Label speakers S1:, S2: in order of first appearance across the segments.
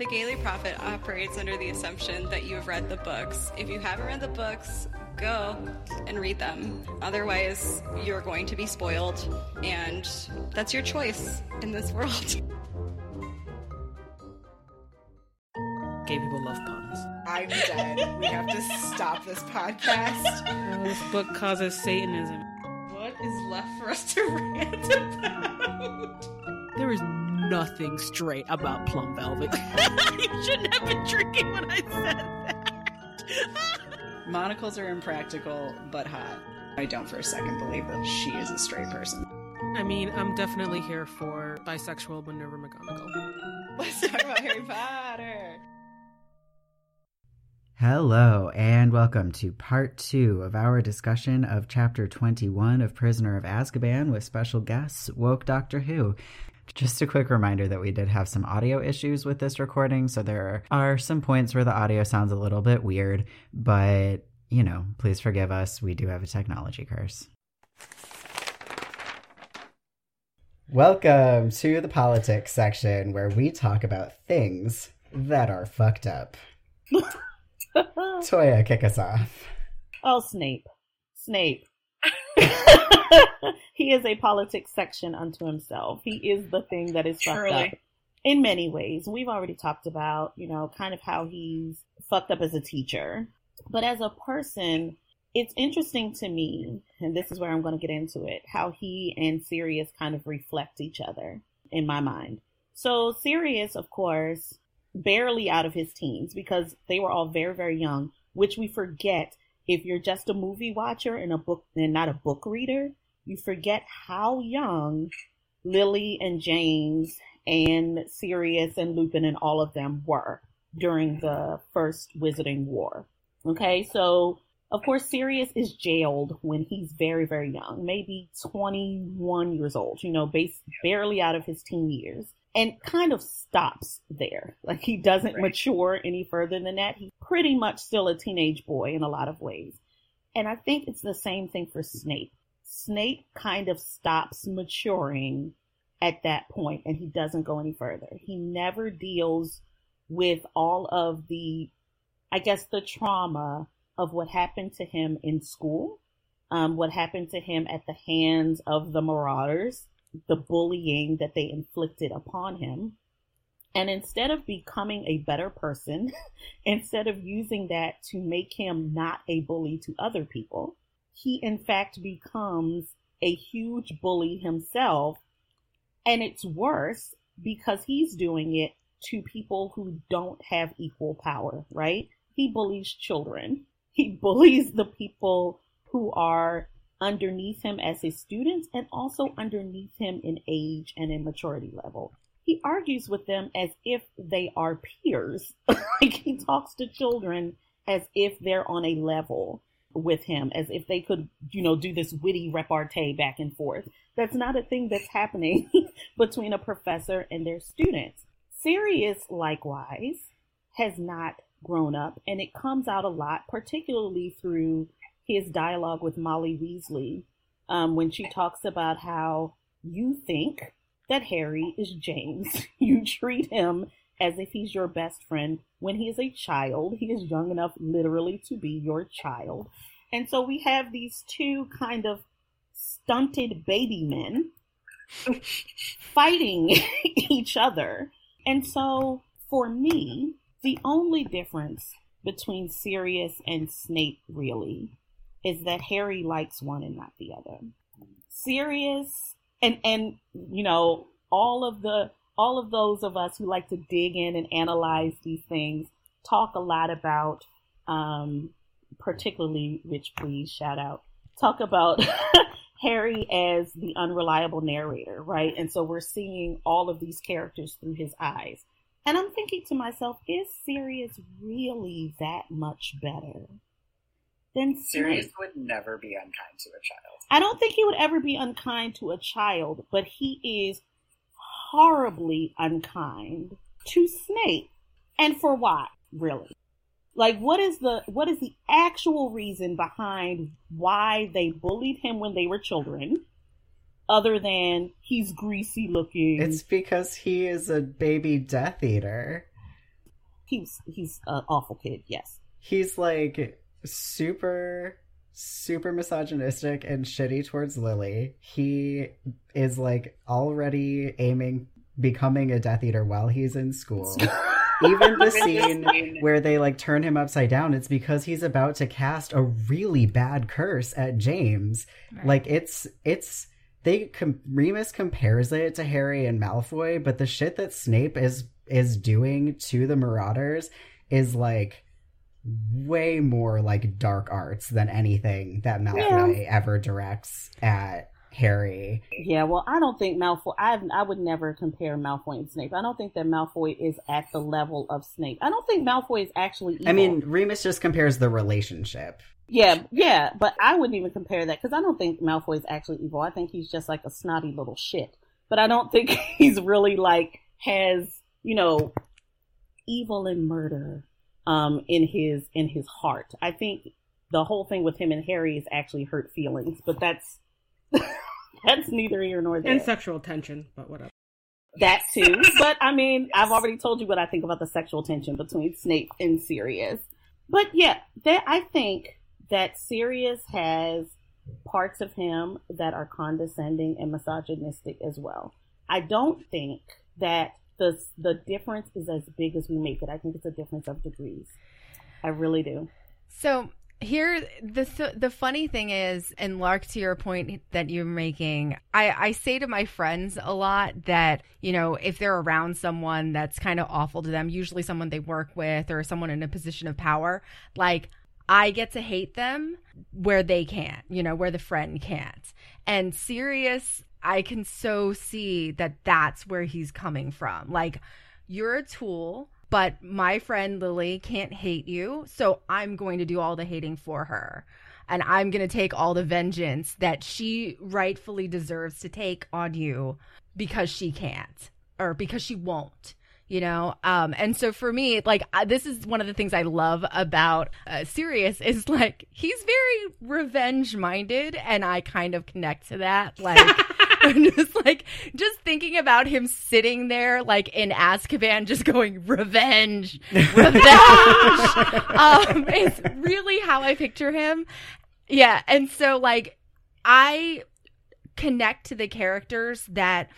S1: The Gayly Prophet operates under the assumption that you have read the books. If you haven't read the books, go and read them. Otherwise, you're going to be spoiled, and that's your choice in this world.
S2: Gay people love puns.
S3: I'm dead. we have to stop this podcast.
S2: This book causes Satanism.
S3: What is left for us to rant about?
S2: There is nothing straight about Plum Velvet. you shouldn't have been drinking when I said that.
S3: Monocles are impractical, but hot. I don't for a second believe that she is a straight person.
S2: I mean, I'm definitely here for bisexual Minerva McGonagall.
S3: Let's talk about Harry Potter.
S4: Hello, and welcome to part two of our discussion of chapter 21 of Prisoner of Azkaban with special guests, Woke Doctor Who. Just a quick reminder that we did have some audio issues with this recording, so there are some points where the audio sounds a little bit weird, but you know, please forgive us. We do have a technology curse. Welcome to the politics section where we talk about things that are fucked up. Toya, kick us off.
S5: Oh, Snape. Snape. he is a politics section unto himself. He is the thing that is fucked up in many ways. We've already talked about, you know, kind of how he's fucked up as a teacher. But as a person, it's interesting to me, and this is where I'm going to get into it, how he and Sirius kind of reflect each other in my mind. So Sirius, of course, barely out of his teens because they were all very, very young, which we forget if you're just a movie watcher and a book and not a book reader, you forget how young Lily and James and Sirius and Lupin and all of them were during the first Wizarding War. Okay, so of course Sirius is jailed when he's very, very young, maybe 21 years old, you know, base, barely out of his teen years and kind of stops there. Like he doesn't
S3: Right.
S5: mature any further than that. He's pretty much still a teenage boy in a lot of ways. And I think it's the same thing for Snape. Snape kind of stops maturing at that point and he doesn't go any further. He never deals with all of the, I guess, the trauma of what happened to him in school, um, what happened to him at the hands of the Marauders, the bullying that they inflicted upon him. And instead of becoming a better person, instead of using that to make him not a bully to other people, he in fact becomes a huge bully himself. And it's worse because he's doing it to people who don't have equal power, right? He bullies children. He bullies the people who are underneath him as his students and also underneath him in age and in maturity level. He argues with them as if they are peers. like he talks to children as if they're on a level with him, as if they could, you know, do this witty repartee back and forth. That's not a thing that's happening between a professor and their students. Sirius, likewise, has not grown up, and it comes out a lot, particularly through his dialogue with Molly Weasley, um, when she talks about how you think that Harry is James. You treat him as if he's your best friend when he is a child. He is young enough, literally, to be your child. And so we have these two kind of stunted baby men fighting each other. And so for me, the only difference between Sirius and Snape really is that Harry likes one and not the other. Sirius and and you know all of the all of those of us who like to dig in and analyze these things talk a lot about um particularly Rich please shout out talk about Harry as the unreliable narrator, right? And so we're seeing all of these characters through his eyes. And I'm thinking to myself, is Sirius really that much better than
S6: Sirius
S5: Snape?
S6: would never be unkind to a child.
S5: I don't think he would ever be unkind to a child, but he is horribly unkind to Snape. And for what, really? Like what is the what is the actual reason behind why they bullied him when they were children? Other than he's greasy looking.
S4: It's because he is a baby Death Eater.
S5: he's he's an awful kid. Yes,
S4: he's like super super misogynistic and shitty towards Lily. He is like already aiming becoming a Death Eater while he's in school. Even the scene where they like turn him upside down, it's because he's about to cast a really bad curse at James. Right. Like it's it's they com- Remus compares it to Harry and Malfoy, but the shit that Snape is is doing to the Marauders is like way more like dark arts than anything that Malfoy yeah. ever directs at Harry.
S5: Yeah, well, I don't think Malfoy. I I would never compare Malfoy and Snape. I don't think that Malfoy is at the level of Snape. I don't think Malfoy is actually. Evil.
S4: I mean, Remus just compares the relationship.
S5: Yeah, yeah, but I wouldn't even compare that because I don't think Malfoy is actually evil. I think he's just like a snotty little shit. But I don't think he's really like has you know evil and murder um in his in his heart. I think the whole thing with him and Harry is actually hurt feelings, but that's that's neither here nor there.
S2: And sexual tension, but whatever.
S5: That too. but I mean, I've already told you what I think about the sexual tension between Snape and Sirius. But yeah, that I think that Sirius has parts of him that are condescending and misogynistic as well. I don't think that the the difference is as big as we make it. I think it's a difference of degrees. I really do.
S7: So here the the funny thing is and lark to your point that you're making i i say to my friends a lot that you know if they're around someone that's kind of awful to them usually someone they work with or someone in a position of power like I get to hate them where they can't, you know, where the friend can't. And Sirius, I can so see that that's where he's coming from. Like, you're a tool, but my friend Lily can't hate you, so I'm going to do all the hating for her. And I'm going to take all the vengeance that she rightfully deserves to take on you because she can't or because she won't you know um and so for me like I, this is one of the things i love about uh, sirius is like he's very revenge minded and i kind of connect to that like I'm just like just thinking about him sitting there like in Azkaban just going revenge revenge. Um it's really how I picture him. Yeah and so like I connect to the characters that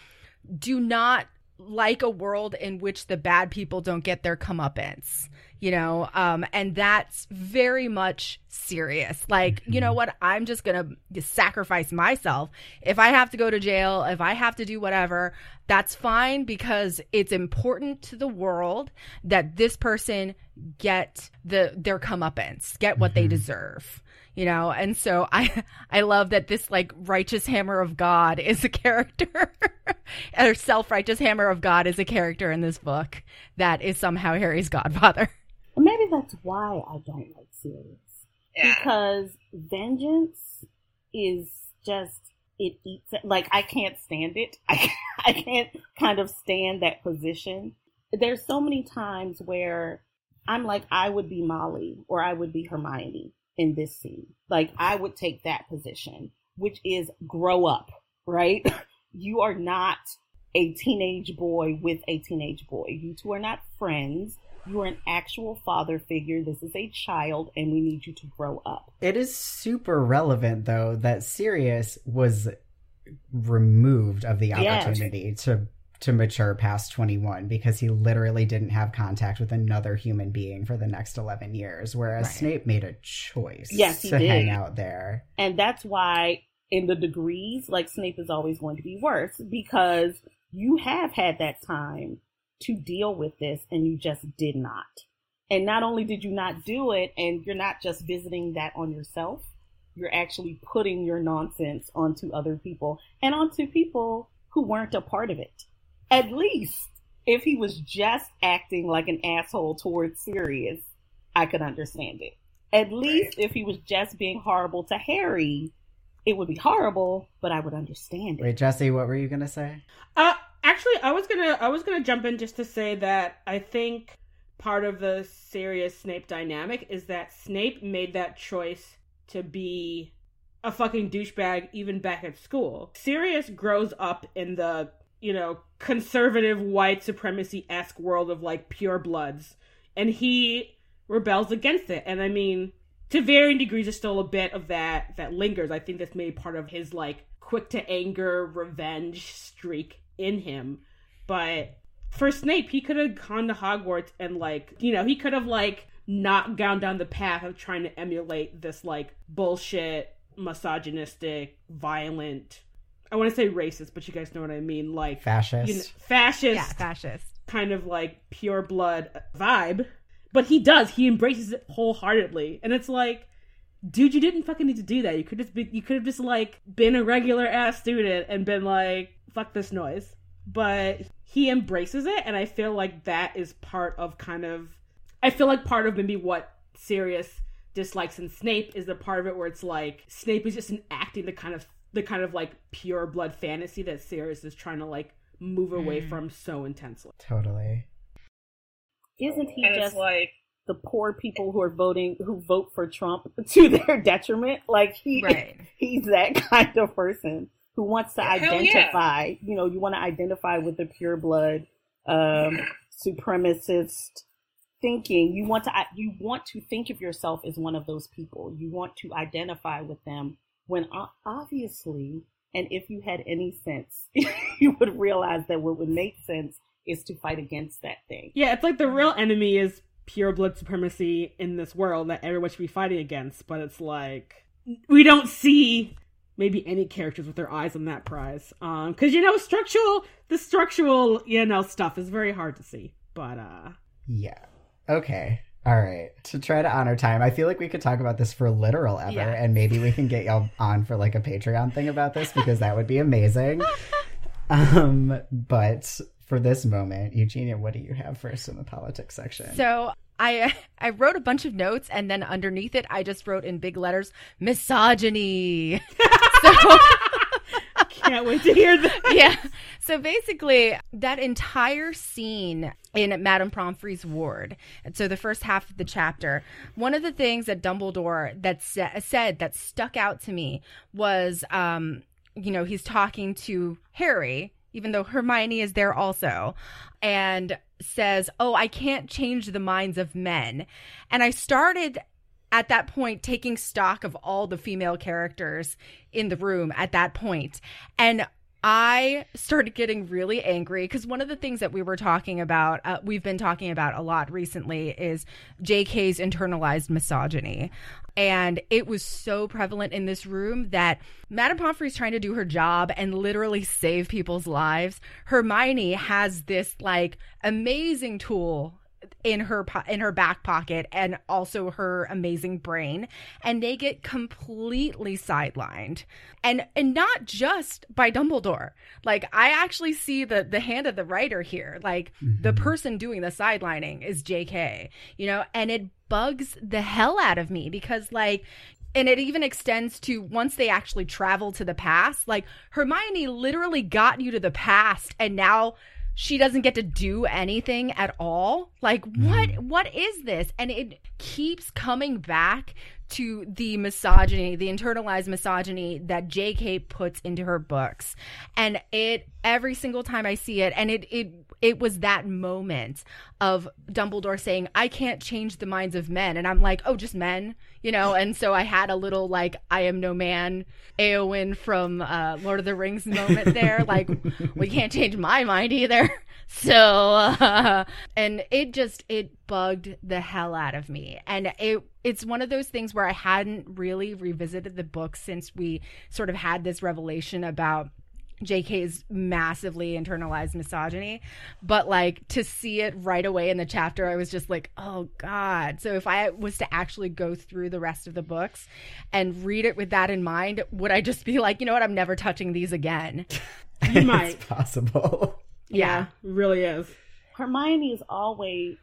S7: do not like a world in which the bad people don't get their comeuppance you know um and that's very much Sirius. Like you know mm-hmm. what? I'm just gonna sacrifice myself. If i have to go to jail if i have to do whatever that's fine because it's important to the world that this person get the their comeuppance get what mm-hmm. they deserve you know? And so i i love that this like righteous hammer of god is a character or self-righteous hammer of god is a character in this book that is somehow harry's godfather
S5: maybe that's why i don't like Sirius. yeah. because vengeance is just it eats it. like i can't stand it I, I can't kind of stand that position there's so many times where i'm like i would be molly or i would be hermione in this scene. Like I would take that position, which is grow up, right? you are not a teenage boy with a teenage boy. You two are not friends. You are an actual father figure. This is a child, and we need you to grow up.
S4: It is super relevant, though, that Sirius was removed of the opportunity yes. to to mature past 21 because he literally didn't have contact with another human being for the next 11 years whereas right. Snape made a choice yes, to did. hang out there.
S5: And that's why in the degrees like Snape is always going to be worse because you have had that time to deal with this and you just did not. And not only did you not do it and you're not just visiting that on yourself, you're actually putting your nonsense onto other people and onto people who weren't a part of it at least if he was just acting like an asshole towards Sirius, I could understand it. At least if he was just being horrible to Harry, it would be horrible, but I would understand it.
S4: Wait, Jesse, what were you gonna say?
S2: Uh, actually, I was gonna I was gonna jump in just to say that I think part of the Sirius Snape dynamic is that Snape made that choice to be a fucking douchebag even back at school. Sirius grows up in the you know, conservative white supremacy esque world of like pure bloods and he rebels against it. And I mean, to varying degrees, there's still a bit of that that lingers. I think that's maybe part of his like quick to anger revenge streak in him. But for Snape, he could have gone to Hogwarts and like, you know, he could have like not gone down the path of trying to emulate this like bullshit, misogynistic, violent. I want to say racist, but you guys know what I mean, like
S4: Fascist.
S2: you know, fascist,
S7: Yeah, fascist.
S2: kind of like pure blood vibe. But he does. He embraces it wholeheartedly, and it's like, dude, you didn't fucking need to do that. You could just be, you could have just like been a regular ass student and been like, fuck this noise. But he embraces it, and I feel like that is part of kind of, I feel like part of maybe what Sirius dislikes in Snape is the part of it where it's like Snape is just enacting the kind of the kind of like pure blood fantasy that Sirius is trying to like move away mm. from so intensely.
S4: Totally.
S5: Isn't he
S6: And
S5: just
S6: it's like,
S5: the poor people who are voting who vote for Trump to their detriment? Like he
S7: Right.
S5: he's that kind of person who wants to
S6: Hell yeah.
S5: identify, you know, you want to identify with the pure blood um supremacist thinking. You want to you want to think of yourself as one of those people. You want to identify with them when obviously and if you had any sense, you would realize that what would make sense is to fight against that thing.
S2: Yeah, it's like the real enemy is pure blood supremacy in this world that everyone should be fighting against, but it's like we don't see maybe any characters with their eyes on that prize. Um cuz you know structural the structural, you know, stuff is very hard to see. But uh
S4: Yeah. Okay. All right. To try to honor time, I feel like we could talk about this for literal ever,
S7: Yeah.
S4: and maybe we can get y'all on for like a Patreon thing about this because that would be amazing. um, but for this moment, Eugenia, what do you have first in the politics section?
S7: So I I wrote a bunch of notes and then underneath it I just wrote in big letters misogyny. so
S2: can't wait to hear that.
S7: yeah. So basically, that entire scene in Madame Pomfrey's ward. So the first half of the chapter, one of the things that Dumbledore that sa- said that stuck out to me was, um, you know, he's talking to Harry, even though Hermione is there also, and says, "Oh, I can't change the minds of men," and I started at that point taking stock of all the female characters in the room at that point. And I started getting really angry because one of the things that we were talking about, uh, we've been talking about a lot recently, is JK's internalized misogyny. And it was so prevalent in this room that Madame Pomfrey's trying to do her job and literally save people's lives. Hermione has this like amazing tool in her po- in her back pocket and also her amazing brain. And they get completely sidelined. And and not just by Dumbledore. Like I actually see the the hand of the writer here. Like the mm-hmm. person doing the sidelining is JK you know? And it bugs the hell out of me because like and it even extends to once they actually travel to the past like Hermione literally got you to the past and now she doesn't get to do anything at all? Like mm-hmm. what what is this? And it keeps coming back to the misogyny the internalized misogyny that jk puts into her books. And it every single time i see it and it it it was that moment of dumbledore saying i can't change the minds of men and i'm like oh just men you know and so i had a little like i am no man Eowyn from uh, Lord of the Rings moment there. Like, we can't change my mind either. So, uh, and it just it bugged the hell out of me, and it it's one of those things where I hadn't really revisited the book since we sort of had this revelation about JK's massively internalized misogyny, but like to see it right away in the chapter, I was just like, oh God. So if I was to actually go through the rest of the books and read it with that in mind, would I just be like, you know what, I'm never touching these again?
S2: You might.
S4: it's possible.
S2: Yeah, it really is.
S5: Hermione is always,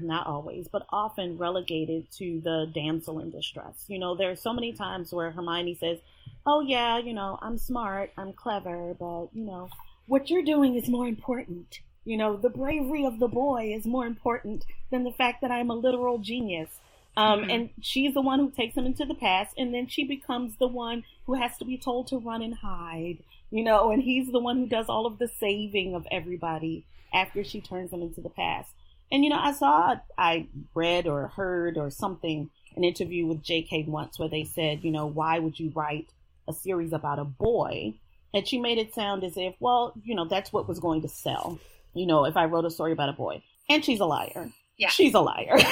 S5: not always, but often relegated to the damsel in distress. You know, there are so many times where Hermione says, Oh, yeah, you know, I'm smart, I'm clever, but, you know, what you're doing is more important. You know, the bravery of the boy is more important than the fact that I'm a literal genius. Um, And she's the one who takes him into the past, and then she becomes the one who has to be told to run and hide, you know, and he's the one who does all of the saving of everybody after she turns him into the past. And you know, I saw, I read or heard or something, an interview with J.K. once where they said, you know, why would you write a series about a boy? And she made it sound as if, well, you know, that's what was going to sell. You know, if I wrote a story about a boy, and she's a liar.
S6: Yeah.
S5: she's a liar.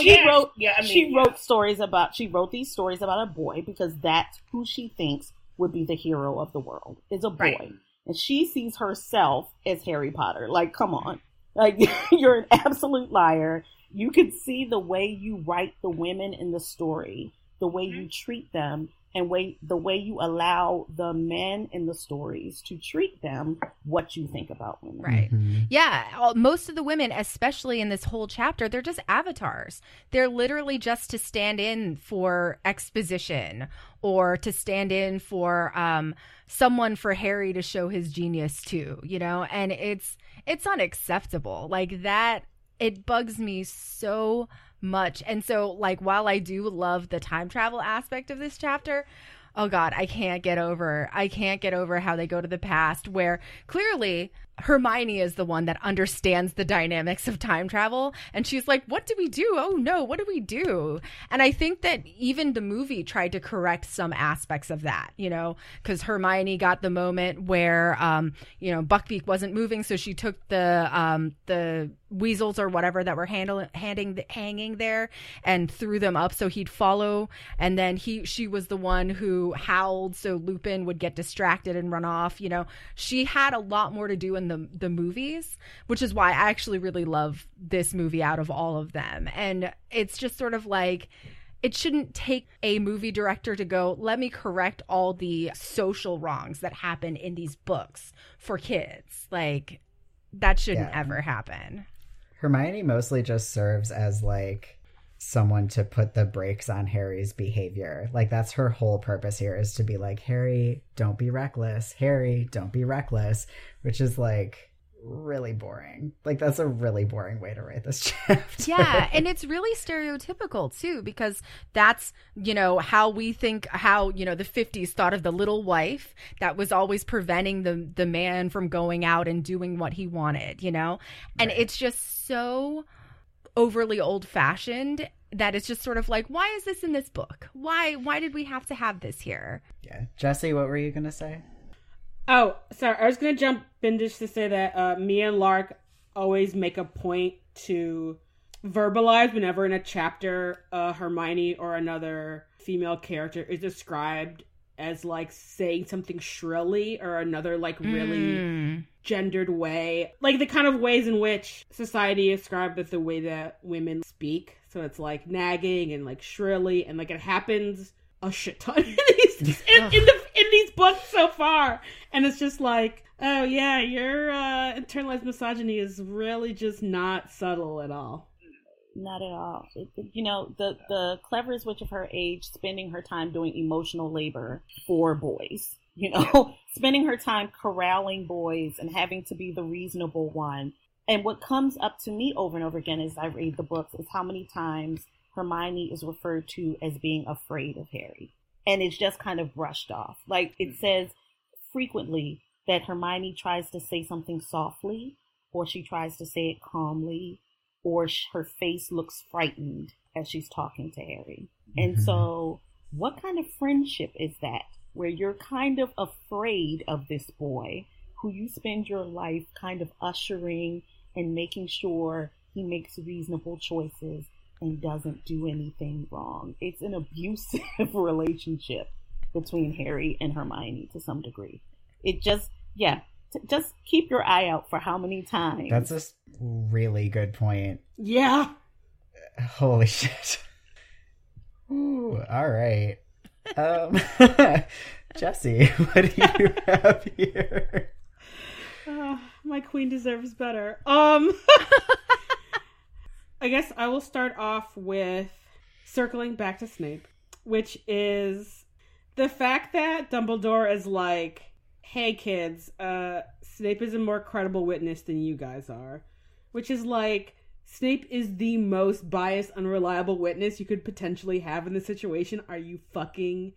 S5: She
S6: yeah.
S5: wrote,
S6: Yeah, I mean,
S5: she
S6: yeah.
S5: wrote stories about, she wrote these stories about a boy because that's who she thinks would be the hero of the world is a boy.
S6: Right.
S5: And she sees herself as Harry Potter. Like, come on. Like, you're an absolute liar. You can see the way you write the women in the story, the way
S6: Mm-hmm.
S5: you treat them, and way the way you allow the men in the stories to treat them what you think about women.
S7: Right.
S4: Mhm.
S7: Yeah, all, most of the women, especially in this whole chapter, they're just avatars. They're literally just to stand in for exposition or to stand in for um, someone for Harry to show his genius to, you know. And it's it's unacceptable. Like that, it bugs me so much. And so, like, while I do love the time travel aspect of this chapter, oh god i can't get over i can't get over how they go to the past where clearly hermione is the one that understands the dynamics of time travel and she's like what do we do? Oh no what do we do? And i think that even the movie tried to correct some aspects of that you know because hermione got the moment where um you know buckbeak wasn't moving so she took the um the weasels or whatever that were handling handing hanging there and threw them up so he'd follow. And then he she was the one who howled so lupin would get distracted and run off you know. She had a lot more to do in the the movies which is why i actually really love this movie out of all of them. And it's just sort of like it shouldn't take a movie director to go let me correct all the social wrongs that happen in these books for kids. Like that shouldn't
S4: Yeah.
S7: ever happen.
S4: Hermione mostly just serves as like someone to put the brakes on Harry's behavior. Like that's her whole purpose here is to be like, Harry, don't be reckless. Harry, don't be reckless, which is like really boring. Like that's a really boring way to write this chapter.
S7: yeah and it's really stereotypical too because that's you know how we think how you know the 50s thought of the little wife that was always preventing the the man from going out and doing what he wanted you know and
S4: Right.
S7: it's just so overly old fashioned that it's just sort of like why is this in this book why why did we have to have this here
S4: yeah. Jesse, what were you gonna say?
S2: Oh, sorry. I was gonna jump in just to say that uh, me and Lark always make a point to verbalize whenever in a chapter uh, Hermione or another female character is described as like saying something shrilly or another like really
S7: Mm.
S2: gendered way, like the kind of ways in which society described as the way that women speak. So it's like nagging and like shrilly, and like it happens a shit ton in these in, in the in these books so far, and it's just like, oh yeah, your uh, internalized misogyny is really just not subtle at all.
S5: Not at all. It, it- you know, the the cleverest witch of her age spending her time doing emotional labor for boys. You know, spending her time corralling boys and having to be the reasonable one. And what comes up to me over and over again as I read the books is how many times Hermione is referred to as being afraid of Harry. And it's just kind of brushed off. Like it hmm. says frequently that Hermione tries to say something softly, or she tries to say it calmly, or her face looks frightened as she's talking to Harry. And
S4: Mhm.
S5: so, what kind of friendship is that where you're kind of afraid of this boy who you spend your life kind of ushering and making sure he makes reasonable choices and doesn't do anything wrong? It's an abusive relationship between Harry and Hermione to some degree. It just, yeah, just keep your eye out for how many times.
S4: That's a really good point.
S2: Yeah,
S4: Holy shit. Ooh, all right. Um, Jesse, what do you have here?
S2: Uh, my queen deserves better. Um, I guess I will start off with circling back to Snape, which is the fact that Dumbledore is like, "Hey kids, uh, Snape is a more credible witness than you guys are," which is like. Snape is the most biased, unreliable witness you could potentially have in this situation. Are you fucking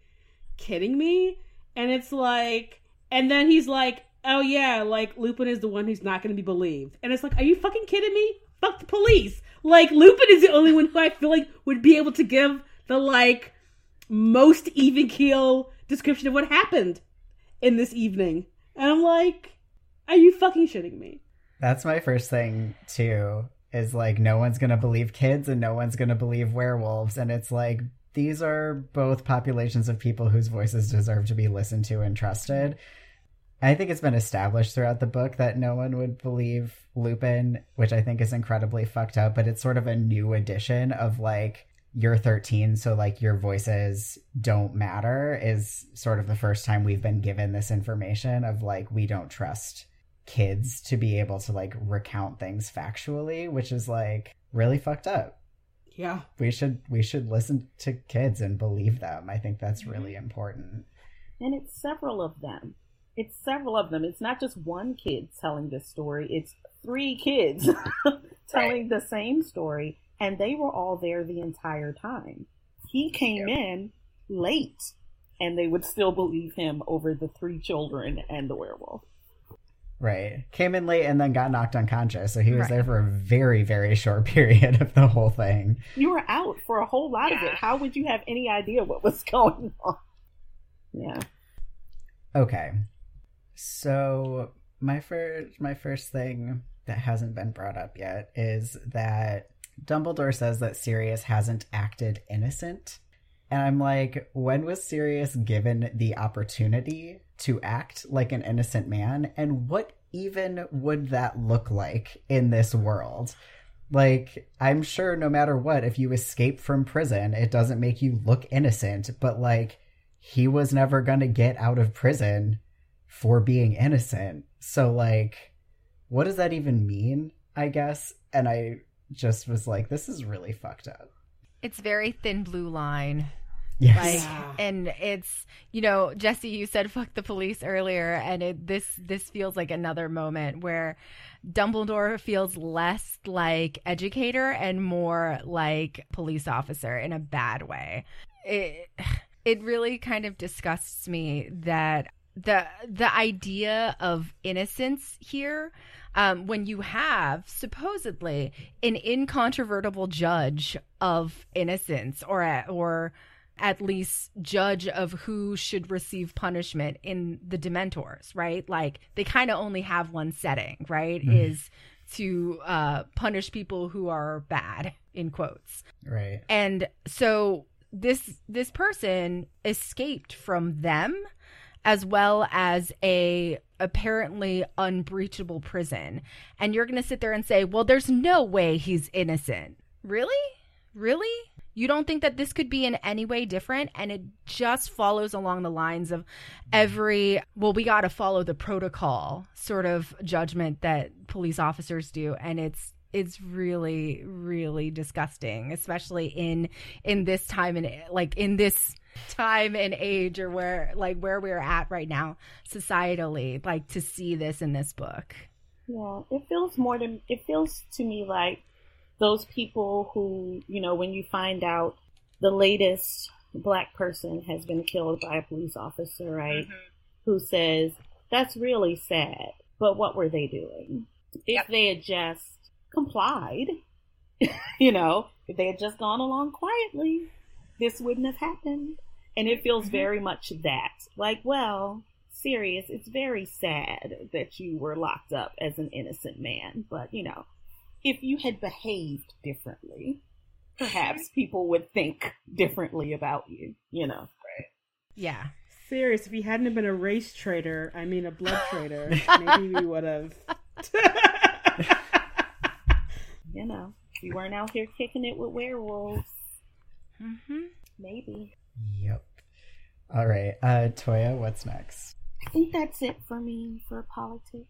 S2: kidding me? And it's like, and then he's like, oh yeah, like Lupin is the one who's not going to be believed. And it's like, are you fucking kidding me? fuck the police. Like Lupin is the only one who I feel like would be able to give the like most even keel description of what happened in this evening. And I'm like, are you fucking shitting me?
S4: That's my first thing too. Is like no one's gonna believe kids and no one's gonna believe werewolves, and it's like these are both populations of people whose voices deserve to be listened to and trusted. I think it's been established throughout the book that no one would believe Lupin, which I think is incredibly fucked up, but it's sort of a new addition of like you're 13 so like your voices don't matter is sort of the first time we've been given this information of like we don't trust kids to be able to like recount things factually which is like really fucked up.
S2: Yeah.
S4: we should we should listen to kids and believe them. I think that's mm-hmm. really important.
S5: And it's several of them. It's several of them. It's not just one kid telling this story, it's three kids telling the same story, and they were all there the entire time. He came in late, and they would still believe him over the three children and the werewolf.
S4: right came in late and then got knocked unconscious so he was
S7: Right.
S4: there for a very very short period of the whole thing
S5: You were out for a whole lot of it. How would you have any idea what was going on? Yeah.
S4: Okay. So my first my first thing that hasn't been brought up yet is that Dumbledore says that Sirius hasn't acted innocent. And I'm like, when was Sirius given the opportunity to act like an innocent man? And what even would that look like in this world? Like, I'm sure no matter what, if you escape from prison, it doesn't make you look innocent, but like, he was never going to get out of prison for being innocent. So, like, what does that even mean? I guess. And I just was like, this is really fucked up.
S7: It's very thin blue line.
S4: Yes.
S7: Like,
S2: Yeah.
S7: and it's you know, Jesse, you said "fuck the police" earlier, and it, this this feels like another moment where Dumbledore feels less like educator and more like police officer in a bad way. It it really kind of disgusts me that the the idea of innocence here um, when you have supposedly an incontrovertible judge of innocence or or at least judge of who should receive punishment in the dementors right? Like they kind of only have one setting right? Is to uh, punish people who are bad in quotes.
S4: Right.
S7: and so this this person escaped from them as well as a apparently unbreachable prison. And you're going to sit there and say well there's no way he's innocent. Really? Really? You don't think that this could be in any way different? And it just follows along the lines of every well we got to follow the protocol sort of judgment that police officers do. And it's it's really really disgusting especially in in this time and like in this time and age or where like where we're at right now societally like to see this in this book
S5: Yeah, it feels more to it feels to me like those people who, you know, when you find out the latest black person has been killed by a police officer, right? Mm-hmm. Who says, That's really sad. But what were they doing? If they had just complied, you know, if they had just gone along quietly, this wouldn't have happened. And it feels very much that. Like, well, Sirius, it's very sad that you were locked up as an innocent man. But, you know, if you had behaved differently, perhaps people would think differently about you, you know.
S7: yeah
S2: Sirius, if he hadn't been a race traitor, I mean a blood traitor, maybe we would have.
S5: You know, we weren't out here kicking it with werewolves.
S7: hmm
S5: Maybe.
S4: Yep. All right. Uh, Toya, what's next?
S5: I think that's it for me for politics.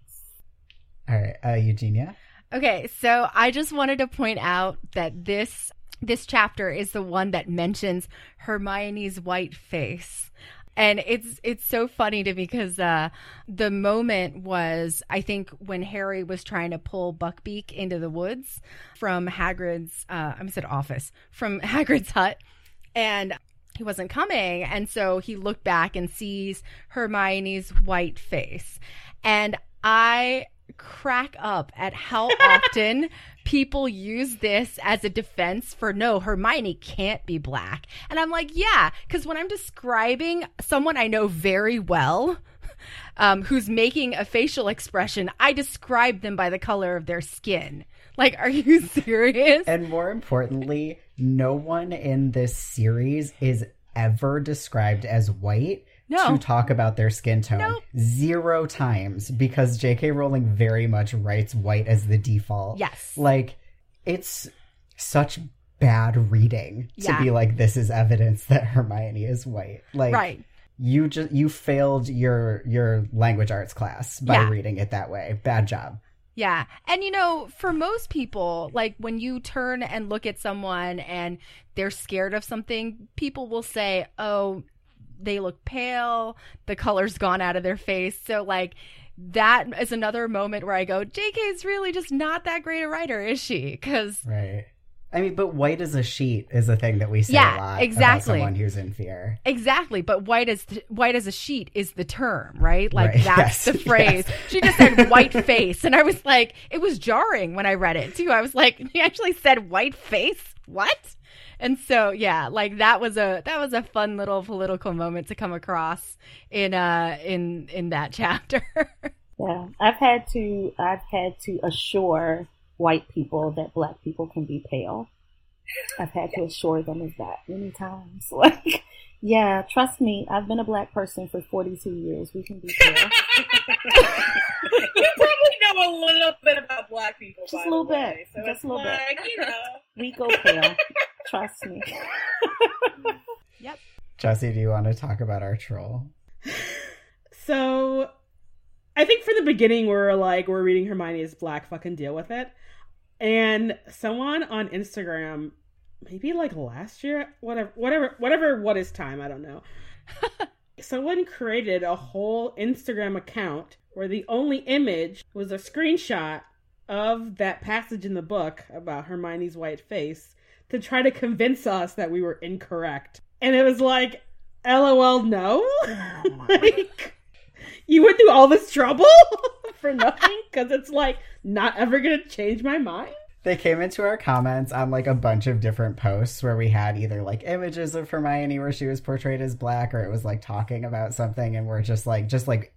S4: All right. Uh, Eugenia?
S7: Okay, so I just wanted to point out that this this chapter is the one that mentions Hermione's white face. And it's it's so funny to me because uh, the moment was I think when Harry was trying to pull Buckbeak into the woods from Hagrid's uh, I said office from Hagrid's hut, and he wasn't coming, and so he looked back and sees Hermione's white face, and I crack up at how often people use this as a defense for no, Hermione can't be black. And I'm like, yeah, because when I'm describing someone I know very well, um, who's making a facial expression, I describe them by the color of their skin. Like, are you serious?
S4: And more importantly, no one in this series is ever described as white
S7: No.
S4: to talk about their skin tone.
S7: Nope.
S4: Zero times because J.K. Rowling very much writes white as the default.
S7: Yes.
S4: Like, it's such bad reading to
S7: Yeah.
S4: be like, this is evidence that Hermione is white. Like,
S7: right.
S4: you just you failed your your language arts class by
S7: Yeah.
S4: reading it that way. Bad job.
S7: Yeah. And you know, for most people, like when you turn and look at someone and they're scared of something, people will say, oh, they look pale, the color's gone out of their face. So, like, that is another moment where I go, JK's really just not that great a writer, is she? Because,
S4: Right. I mean, but white as a sheet is a thing that we say
S7: Yeah,
S4: a lot about
S7: exactly.
S4: someone who's in fear.
S7: exactly. But white as white as a sheet is the term, right? Like
S4: Right,
S7: that's
S4: yes,
S7: the phrase.
S4: yes.
S7: She just said white face, and I was like, it was jarring when I read it too. I was like, he actually said white face. What? And so yeah, like that was a that was a fun little political moment to come across in uh in in that chapter.
S5: Yeah, I've had to I've had to assure white people that black people can be pale. I've had to assure them of that many times. Like, yeah, trust me, I've been a black person for 42 years. We can be pale.
S6: you probably know a little bit about black people.
S5: Just
S6: by
S5: a
S6: the
S5: little bit.
S6: So
S5: Just a little bit.
S6: You know.
S5: We go pale. Trust me. Yep.
S4: Jesse, do you want to talk about our troll?
S2: So, I think for the beginning, we're like, we're reading Hermione's black, fucking deal with it. And someone on Instagram, maybe like last year, whatever, whatever, whatever, what is time, I don't know. someone created a whole Instagram account where the only image was a screenshot of that passage in the book about Hermione's white face to try to convince us that we were incorrect. And it was like, LOL, no? Oh like, you went through all this trouble for nothing? Because it's like not ever going to change my mind?
S4: They came into our comments on like a bunch of different posts where we had either like images of Hermione where she was portrayed as black or it was like talking about something and we're just like just like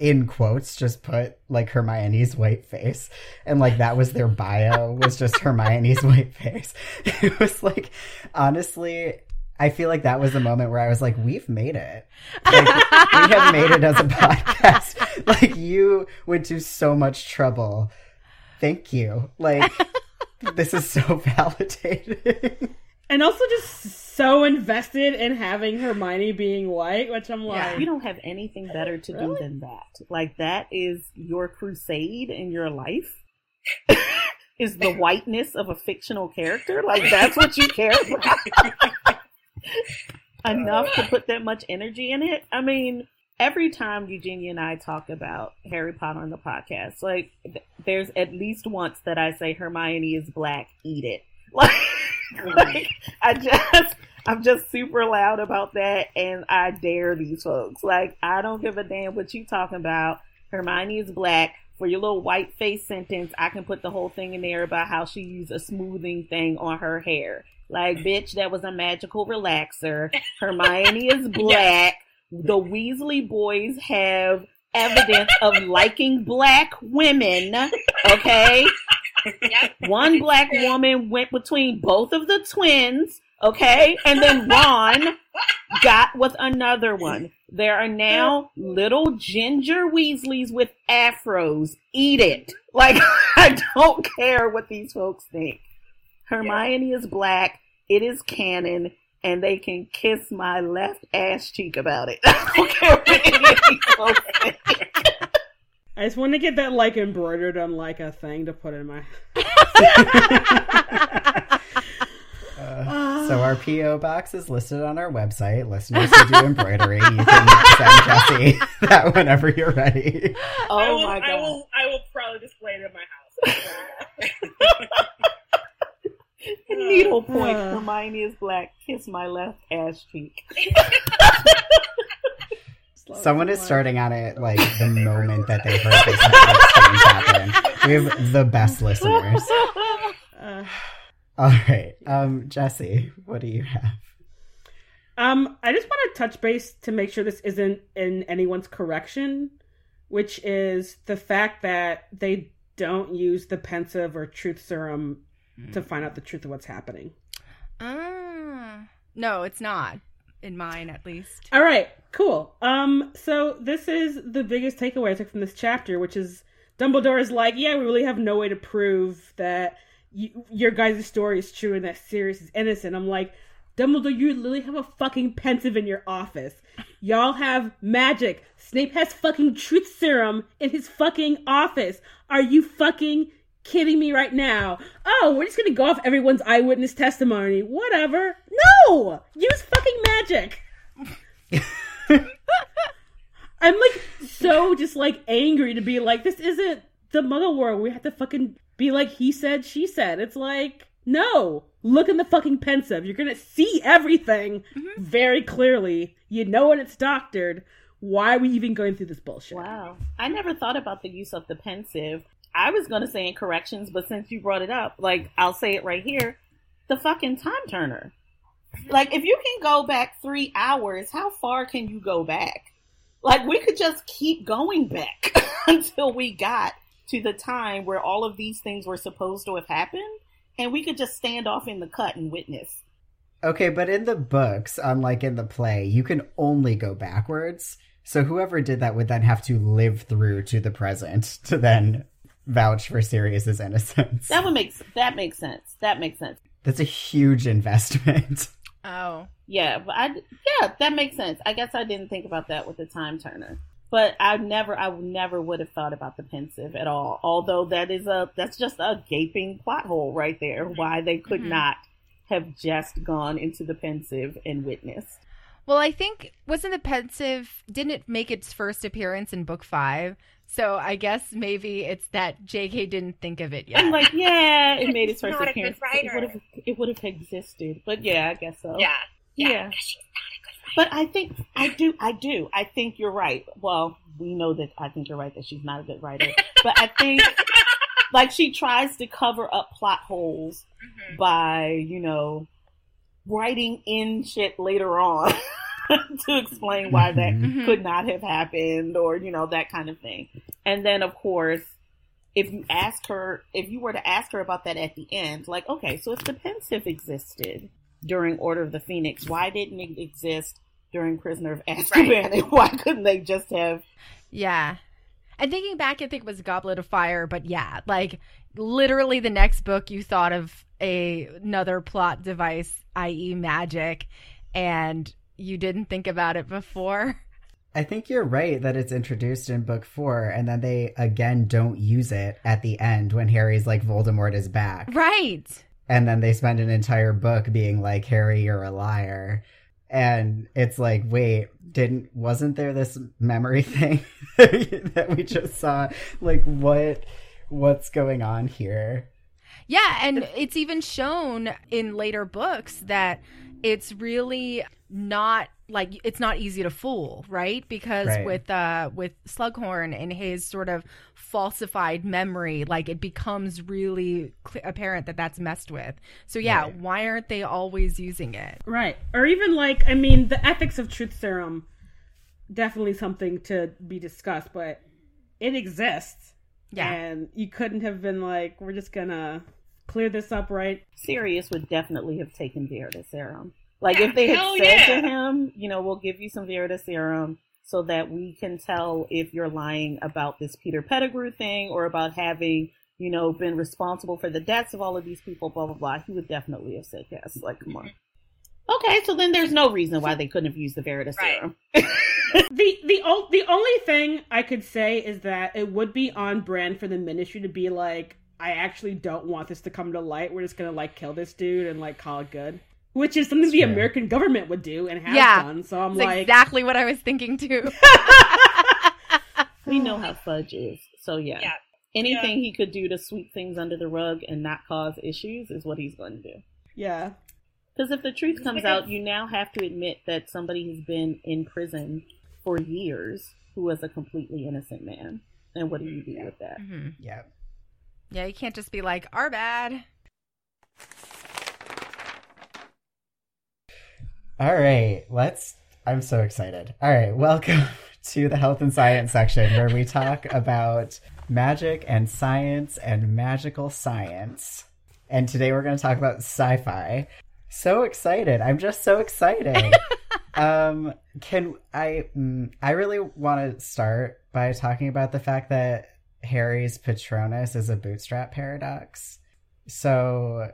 S4: in quotes just put like Hermione's white face and like that was their bio was just Hermione's white face. It was like honestly I feel like that was the moment where I was like, we've made it. Like, we have made it as a podcast. Like, you went to so much trouble. Thank you. Like, this is so validating.
S2: And also just so invested in having Hermione being white, which I'm like,
S5: You don't have anything better to do than that. Like that is your crusade in your life. is the whiteness of a fictional character? Like that's what you care about? Enough to put that much energy in it? I mean, every time Eugenia and I talk about Harry Potter on the podcast, like th- there's at least once that I say Hermione is black, eat it. Like, mm-hmm. like I just I'm just super loud about that and I dare these folks. Like I don't give a damn what you talking about. Hermione is black. For your little white face sentence, I can put the whole thing in there about how she used a smoothing thing on her hair. Like, bitch, that was a magical relaxer. Hermione is black. The Weasley boys have evidence of liking black women. Okay? One black woman went between both of the twins. Okay? And then Ron got with another one. There are now little ginger Weasleys with afros. Eat it. Like, I don't care what these folks think. Hermione is black. It is canon. And they can kiss my left ass cheek about it. I don't care what any of these folks think.
S2: I just want to get that like embroidered on like a thing to put in my.
S4: Uh, so our PO box is listed on our website. Listeners who do embroidery, you can send Jesse that whenever you're ready.
S6: I
S5: Oh
S6: will,
S5: my
S6: I will. I will probably display it in my house.
S5: Needle point.
S2: Uh.
S5: Hermione is black. Kiss my left ass cheek.
S4: Someone is starting on it like the moment that they heard this happen. We have the best listeners. All right. Um, Jesse, what do you have?
S2: Um, I just want to touch base to make sure this isn't in anyone's correction, which is the fact that they don't use the Pensieve or truth serum to find out the truth of what's happening.
S7: Ah. No, it's not. In mine, at least.
S2: All right, cool. Um, so this is the biggest takeaway I took from this chapter, which is Dumbledore is like, yeah, we really have no way to prove that you, your guys' story is true and that Sirius is innocent. I'm like, Dumbledore, you literally have a fucking Pensieve in your office. Y'all have magic. Snape has fucking truth serum in his fucking office. Are you fucking kidding me right now? Oh, we're just gonna go off everyone's eyewitness testimony. Whatever. No! Use fucking magic. I'm like so just like angry to be like, this isn't the muggle world. We have to fucking be like he said, she said. It's like, no. Look in the fucking Pensieve. You're gonna see everything mm-hmm. very clearly. You know when it's doctored. Why are we even going through this bullshit?
S5: Wow. I never thought about the use of the Pensieve. I was going to say in corrections, but since you brought it up, like, I'll say it right here the fucking time turner. Like, if you can go back three hours, how far can you go back? Like, we could just keep going back until we got to the time where all of these things were supposed to have happened, and we could just stand off in the cut and witness.
S4: Okay, but in the books, unlike in the play, you can only go backwards. So whoever did that would then have to live through to the present to then vouch for Sirius's innocence.
S5: That would make that makes sense. That makes sense.
S4: That's a huge investment.
S7: Oh.
S5: Yeah, but I yeah, that makes sense. I guess I didn't think about that with the time turner. But I never I never would have thought about the Pensieve at all. Although that is a that's just a gaping plot hole right there why they could
S7: Mhm.
S5: not have just gone into the Pensieve and witnessed.
S7: Well, I think wasn't the Pensieve didn't it make its first appearance in book five? So I guess maybe it's that J.K. didn't think of it yet.
S5: I'm like, yeah, it made its first
S6: not
S5: appearance. It would have it would have existed. But yeah, I guess so.
S6: Yeah. Yeah.
S5: Yeah.
S6: 'cause she's not a good writer.
S5: But I think I do I do. I think you're right. Well, we know that I think you're right that she's not a good writer. But I think like she tries to cover up plot holes
S6: Mhm.
S5: by, you know, writing in shit later on to explain why that
S7: Mhm.
S5: could not have happened or, you know, that kind of thing. And then of course, if you ask her if you were to ask her about that at the end, like, okay, so if the Pensieve existed during Order of the Phoenix, why didn't it exist during Prisoner of Azkaban? And why couldn't they just have
S7: Yeah. And thinking back, I think it was Goblet of Fire, but yeah, like literally the next book you thought of a another plot device, i.e., magic, and you didn't think about it before.
S4: I think you're right that it's introduced in book four, and then they again don't use it at the end when Harry's like Voldemort is back.
S7: Right.
S4: And then they spend an entire book being like, Harry, you're a liar. And it's like, wait, didn't wasn't there this memory thing that we just saw? Like what what's going on here?
S7: Yeah, and it's even shown in later books that it's really not like it's not easy to fool, right? Because
S4: Right.
S7: with uh with Slughorn and his sort of falsified memory, like it becomes really cl- apparent that that's messed with. So yeah,
S4: Right.
S7: why aren't they always using it?
S2: Right. Or even like, I mean, the ethics of truth serum, definitely something to be discussed, but it exists.
S7: Yeah.
S2: And you couldn't have been like, we're just gonna clear this up, right?
S5: Sirius would definitely have taken Veritaserum. Like if they had said
S6: yeah.
S5: to him, you know, we'll give you some Veritaserum so that we can tell if you're lying about this Peter Pettigrew thing or about having, you know, been responsible for the deaths of all of these people, blah blah blah. He would definitely have said yes. Like, come on. Okay, so then there's no reason why they couldn't have used the Veritaserum.
S2: the the o- the only thing I could say is that it would be on brand for the ministry to be like, I actually don't want this to come to light. We're just gonna like kill this dude and like call it good, which is something the
S4: Sure.
S2: American government would do and has
S7: Yeah.
S2: done. So I'm
S7: That's
S2: like,
S7: exactly what I was thinking too.
S5: We know how Fudge is, so yeah.
S6: Yeah.
S5: Anything he could do to sweep things under the rug and not cause issues is what he's going to do.
S2: yeah,
S5: Because if the truth comes out, you now have to admit that somebody has been in prison for years who was a completely innocent man. And what do you do with that?
S7: Mm-hmm.
S4: Yeah.
S7: Yeah, you can't just be like, our bad.
S4: All right, let's. I'm so excited. All right, welcome to the health and science section where we talk about magic and science and magical science. And today we're going to talk about sci fi. So excited. I'm just so excited. um, can I? mm, I really want to start by talking about the fact that Harry's Patronus is a bootstrap paradox. So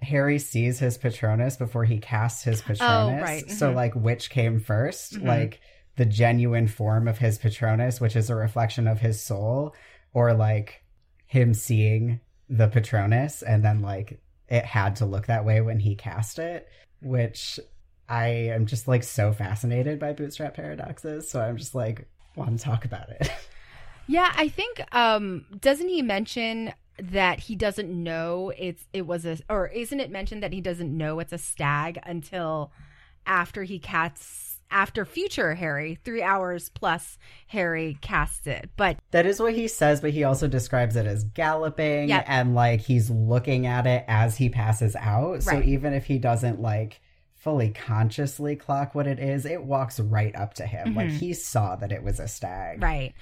S4: Harry sees his Patronus before he casts his Patronus.
S7: right,
S4: So,
S7: mhm.
S4: like, which came 1st
S7: Mhm.
S4: Like, the genuine form of his Patronus, which is a reflection of his soul, or like him seeing the Patronus and then, like, it had to look that way when he cast it, which I am just like so fascinated by bootstrap paradoxes. So, I'm just like, want to talk about it.
S7: Yeah, I think um doesn't he mention that he doesn't know it's it was a or isn't it mentioned that he doesn't know it's a stag until after he casts after future Harry, 3 hours plus Harry casts it. But
S4: That is what he says, but he also describes it as galloping
S7: Yep.
S4: and like he's looking at it as he passes out. So
S7: Right.
S4: even if he doesn't like fully consciously clock what it is, it walks right up to him. Like
S7: Mhm.
S4: he saw that it was a stag.
S7: Right.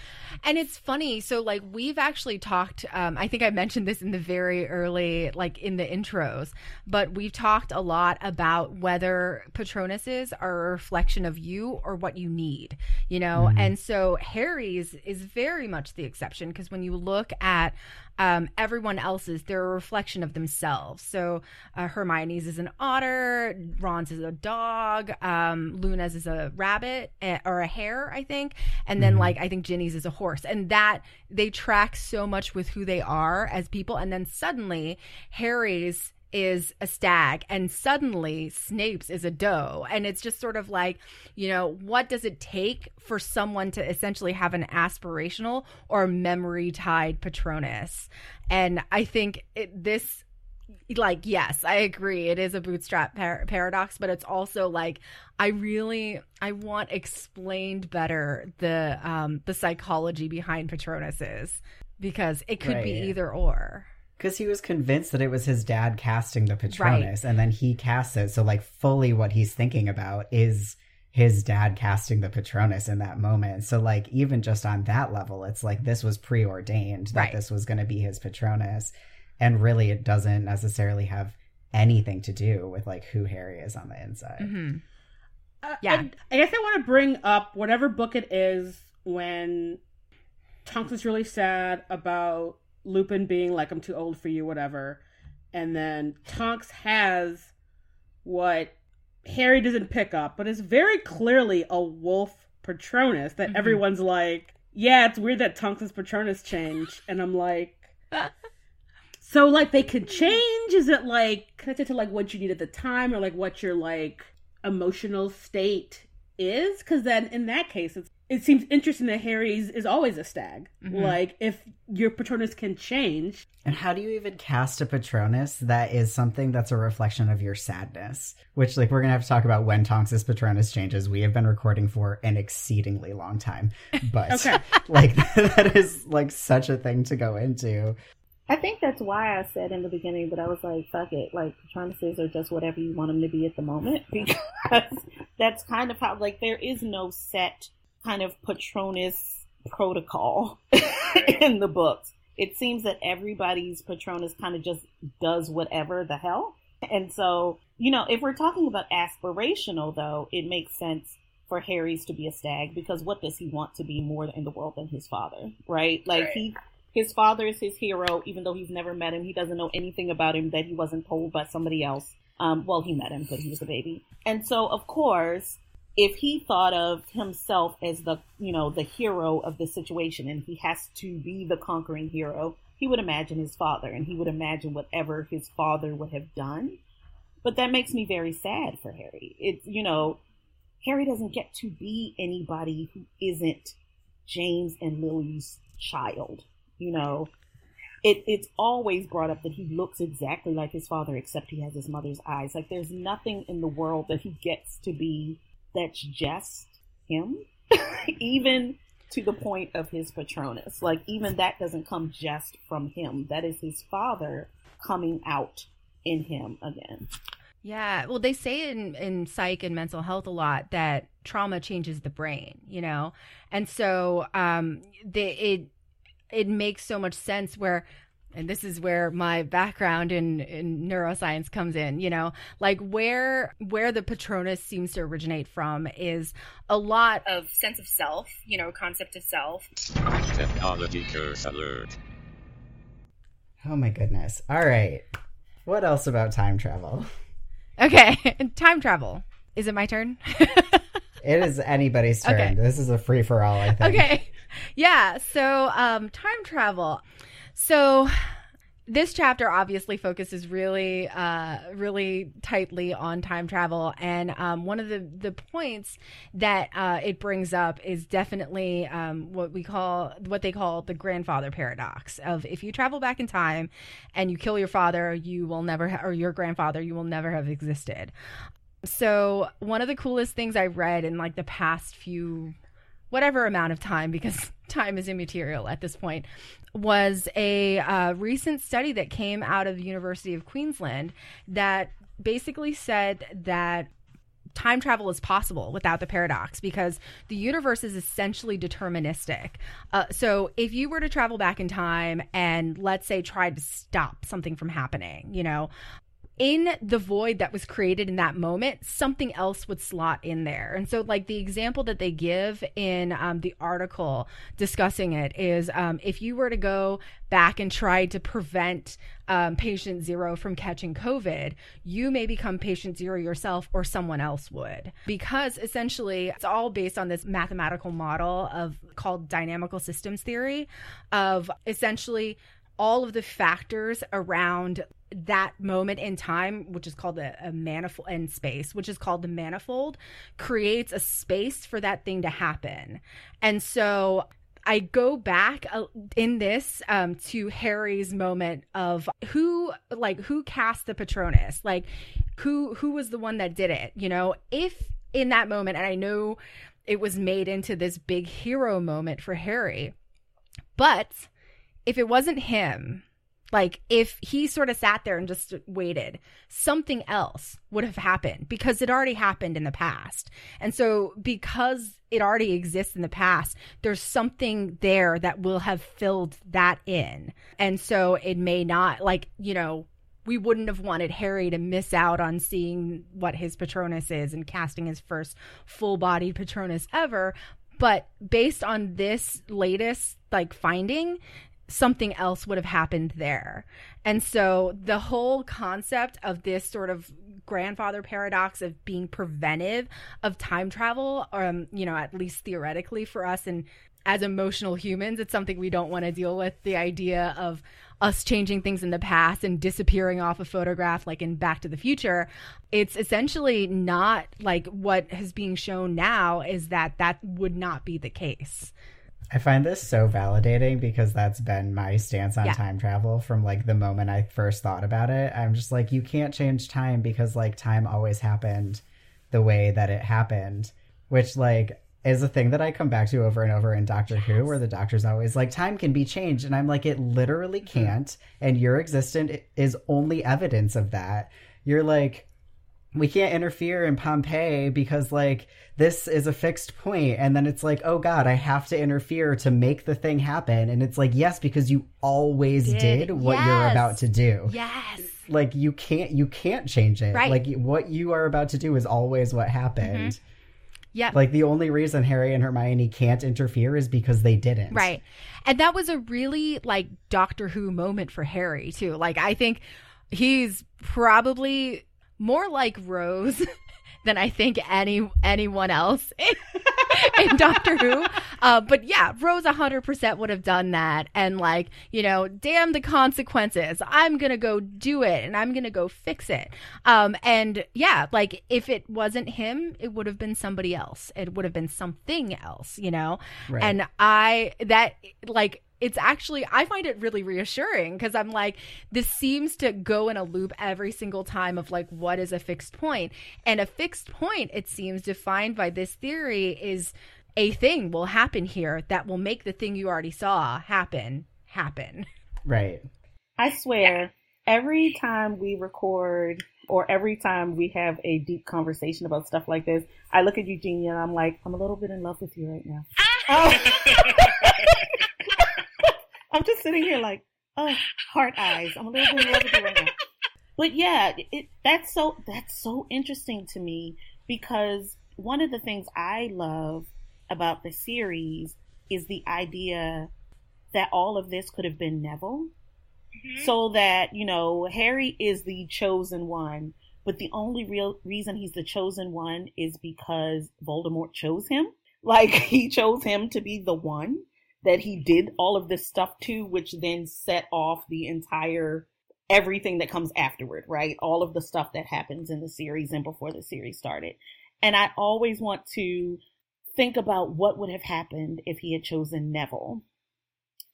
S7: And it's funny. So, like, we've actually talked, um, I think I mentioned this in the very early, like, in the intros, but we've talked a lot about whether Patronuses are a reflection of you or what you need, you know?
S4: Mhm.
S7: And so, Harry's is very much the exception because when you look at um, everyone else's, they're a reflection of themselves. So, uh, Hermione's is an otter, Ron's is a dog, um, Luna's is a rabbit eh, or a hare, I think. And then,
S4: Mhm.
S7: like, I think Ginny's is a horse. And that they track so much with who they are as people. And then suddenly, Harry's is a stag and suddenly Snape's is a doe. And it's just sort of like you know what does it take for someone to essentially have an aspirational or memory tied patronus? And I think it, this like yes i agree it is a bootstrap par- paradox but it's also like i really i want explained better the um the psychology behind patronuses because it could be
S4: Right.
S7: either or
S4: Because he was convinced that it was his dad casting the Patronus, and then he casts it. So, like, fully what he's thinking about is his dad casting the Patronus in that moment. So, like, even just on that level, it's like this was preordained that
S7: Right.
S4: this was going to be his Patronus. And really, it doesn't necessarily have anything to do with, like, who Harry is on the inside.
S7: hmm
S2: Uh,
S7: Yeah.
S2: I, I guess I want to bring up whatever book it is when Tonks is really sad about Lupin being like, I'm too old for you, whatever. And then Tonks has what Harry doesn't pick up, but is very clearly a wolf Patronus that
S7: Mhm.
S2: everyone's like, yeah, it's weird that Tonks' Patronus changed. And I'm like, so like they could change? Is it like connected to like what you need at the time or like what your like emotional state is? Because then in that case, it's it seems interesting that Harry's is always a stag.
S7: Mhm.
S2: Like if your Patronus can change,
S4: And how do you even cast a Patronus that is something that's a reflection of your sadness? Which, like, we're gonna have to talk about when Tonks's Patronus changes. We have been recording for an exceedingly long time, but
S2: Okay.
S4: like that is like such a thing to go into.
S5: I think that's why I said in the beginning that I was like, fuck it, like Patronuses are just whatever you want them to be at the moment because that's kind of how like there is no set kind of Patronus protocol in the books. It seems that everybody's Patronus kind of just does whatever the hell. And so, you know, if we're talking about aspirational though, it makes sense for Harry's to be a stag because what does he want to be more in the world than his father, right? Like
S6: Right.
S5: he his father is his hero, even though he's never met him. He doesn't know anything about him that he wasn't told by somebody else. Um, well, he met him, but he was a baby. And so, of course, if he thought of himself as the, you know, the hero of the situation and he has to be the conquering hero, he would imagine his father and he would imagine whatever his father would have done. But that makes me very sad for Harry. It's, you know, Harry doesn't get to be anybody who isn't James and Lily's child. You know, it it's always brought up that he looks exactly like his father, except he has his mother's eyes. Like there's nothing in the world that he gets to be that's just him, even to the point of his Patronus. Like even that doesn't come just from him. That is his father coming out in him again.
S7: Yeah, well, they say in in psych and mental health a lot that trauma changes the brain, you know, and so um, they, it it makes so much sense where. And this is where my background in, in neuroscience comes in, you know, like where where the Patronus seems to originate from is a lot
S8: of sense of self, you know, concept of self.
S9: Technology curse alert.
S4: Oh my goodness. All right. What else about time travel?
S7: Okay, time travel. Is it my turn?
S4: It is anybody's turn.
S7: Okay.
S4: This is a free for all, I think.
S7: Okay. Yeah. So, um, time travel. So, this chapter obviously focuses really, uh, really tightly on time travel, and um, one of the the points that uh, it brings up is definitely um, what we call what they call the grandfather paradox of if you travel back in time and you kill your father, you will never ha- or your grandfather, you will never have existed. So, one of the coolest things I read in like the past few whatever amount of time because time is immaterial at this point was a uh, recent study that came out of the University of Queensland that basically said that time travel is possible without the paradox because the universe is essentially deterministic. Uh, so if you were to travel back in time and let's say try to stop something from happening, you know, in the void that was created in that moment, something else would slot in there. And so, like the example that they give in um, the article discussing it is um, if you were to go back and try to prevent um, patient zero from catching COVID, you may become patient zero yourself or someone else would. Because essentially, it's all based on this mathematical model of called dynamical systems theory of essentially all of the factors around that moment in time, which is called a, a manifold in space, which is called the manifold, creates a space for that thing to happen. And so I go back uh, in this um, to Harry's moment of who, like, who cast the Patronus, like, who who was the one that did it. You know, if in that moment, and I know it was made into this big hero moment for Harry, but if it wasn't him, like if he sort of sat there and just waited, something else would have happened because it already happened in the past. And so because it already exists in the past, there's something there that will have filled that in. And so it may not like, you know, we wouldn't have wanted Harry to miss out on seeing what his Patronus is and casting his first full bodied Patronus ever. But based on this latest like finding, something else would have happened there. And so the whole concept of this sort of grandfather paradox of being preventive of time travel, um, you know, at least theoretically for us and as emotional humans, it's something we don't want to deal with. The idea of us changing things in the past and disappearing off a photograph like in Back to the Future, it's essentially not like what is being shown now is that that would not be the case.
S4: I find this so validating because that's been my stance on
S7: Yeah.
S4: time travel from like the moment I first thought about it. I'm just like, you can't change time because like time always happened the way that it happened, which like is a thing that I come back to over and over in Doctor Who, where the doctor's always like, time can be changed. And I'm like, it literally hmm. can't. And your existence is only evidence of that. You're like, we can't interfere in Pompeii because like this is a fixed point and then it's like oh god I have to interfere to make the thing happen and it's like yes because you always
S7: Did.
S4: did, what you're about to do
S7: Yes.
S4: like you can't you can't change it
S7: Right.
S4: like what you are about to do is always what happened
S7: mm-hmm. Yeah.
S4: like the only reason Harry and Hermione can't interfere is because they didn't
S7: Right. And that was a really like Doctor Who moment for Harry too. Like I think he's probably more like Rose than I think any anyone else in Doctor Who. Uh, but yeah, Rose 100% would have done that and like, you know, damn the consequences. I'm going to go do it and I'm going to go fix it. Um, and yeah, like if it wasn't him, it would have been somebody else. It would have been something else, you know?
S4: Right.
S7: And I, that, like, it's actually, I find it really reassuring because I'm like, this seems to go in a loop every single time of like, what is a fixed point? And a fixed point, it seems defined by this theory, is a thing will happen here that will make the thing you already saw happen, happen.
S4: right
S5: I swear, every time we record or every time we have a deep conversation about stuff like this, I look at Eugenia and I'm like, I'm a little bit in love with you right now. I'm just sitting here like, oh, heart eyes. I'm a little bit in love with you right now. But yeah, it, that's so that's so interesting to me because one of the things I love about the series is the idea that all of this could have been Neville. Mm-hmm. So that, you know, Harry is the chosen one, but the only real reason he's the chosen one is because Voldemort chose him. Like he chose him to be the one that he did all of this stuff to, which then set off the entire everything that comes afterward, right? All of the stuff that happens in the series and before the series started. And I always want to think about what would have happened if he had chosen Neville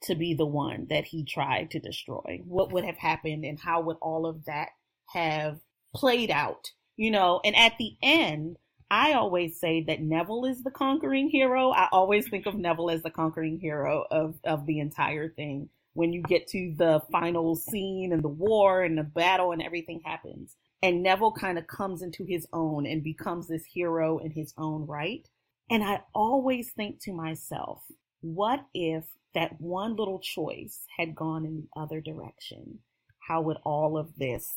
S5: to be the one that he tried to destroy. What would have happened and how would all of that have played out? You know, and at the end, I always say that Neville is the conquering hero. I always think of Neville as the conquering hero of, of the entire thing. When you get to the final scene and the war and the battle and everything happens. And Neville kind of comes into his own and becomes this hero in his own right. And I always think to myself, what if that one little choice had gone in the other direction? How would all of this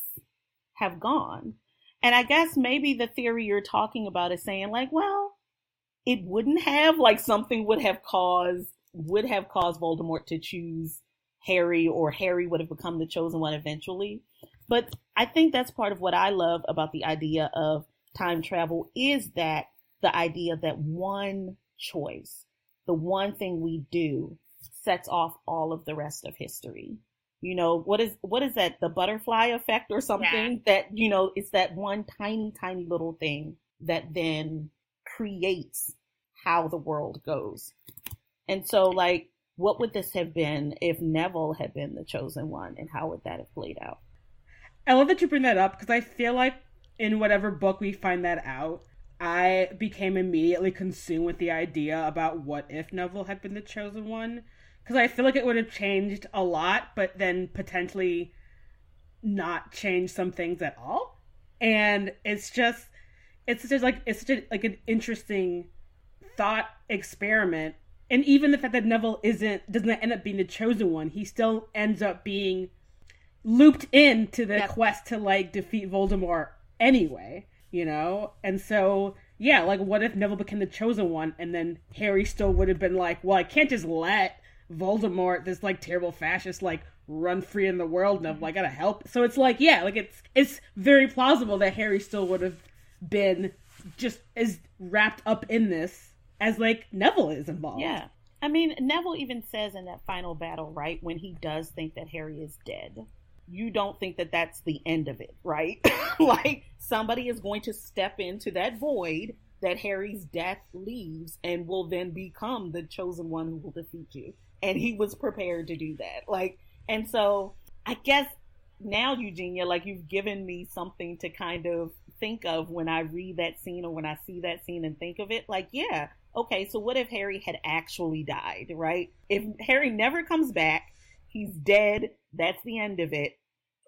S5: have gone? And I guess maybe the theory you're talking about is saying like, well, it wouldn't have like something would have caused would have caused Voldemort to choose Harry or Harry would have become the chosen one eventually. But I think that's part of what I love about the idea of time travel is that the idea that one choice, the one thing we do sets off all of the rest of history you know what is what is that the butterfly effect or something yeah. that you know it's that one tiny tiny little thing that then creates how the world goes. And so like what would this have been if neville had been the chosen one and how would that have played out?
S2: I love that you bring that up because i feel like in whatever book we find that out i became immediately consumed with the idea about what if neville had been the chosen one because I feel like it would have changed a lot, but then potentially not change some things at all. And it's just, it's just like it's just like an interesting thought experiment. And even the fact that Neville isn't doesn't end up being the chosen one, he still ends up being looped into the yep. quest to like defeat Voldemort anyway, you know? And so yeah, like what if Neville became the chosen one and then Harry still would have been like, well, I can't just let Voldemort, this like terrible fascist, like run free in the world, and I'm like, gotta help. So it's like, yeah, like it's it's very plausible that Harry still would have been just as wrapped up in this as like Neville is involved.
S5: Yeah. I mean, Neville even says in that final battle, right, when he does think that Harry is dead, you don't think that that's the end of it, right? like somebody is going to step into that void that Harry's death leaves and will then become the chosen one who will defeat you and he was prepared to do that. Like, and so I guess now, Eugenia, like you've given me something to kind of think of when I read that scene or when I see that scene and think of it. Like, yeah, okay, so what if Harry had actually died, right? If Harry never comes back, he's dead, that's the end of it.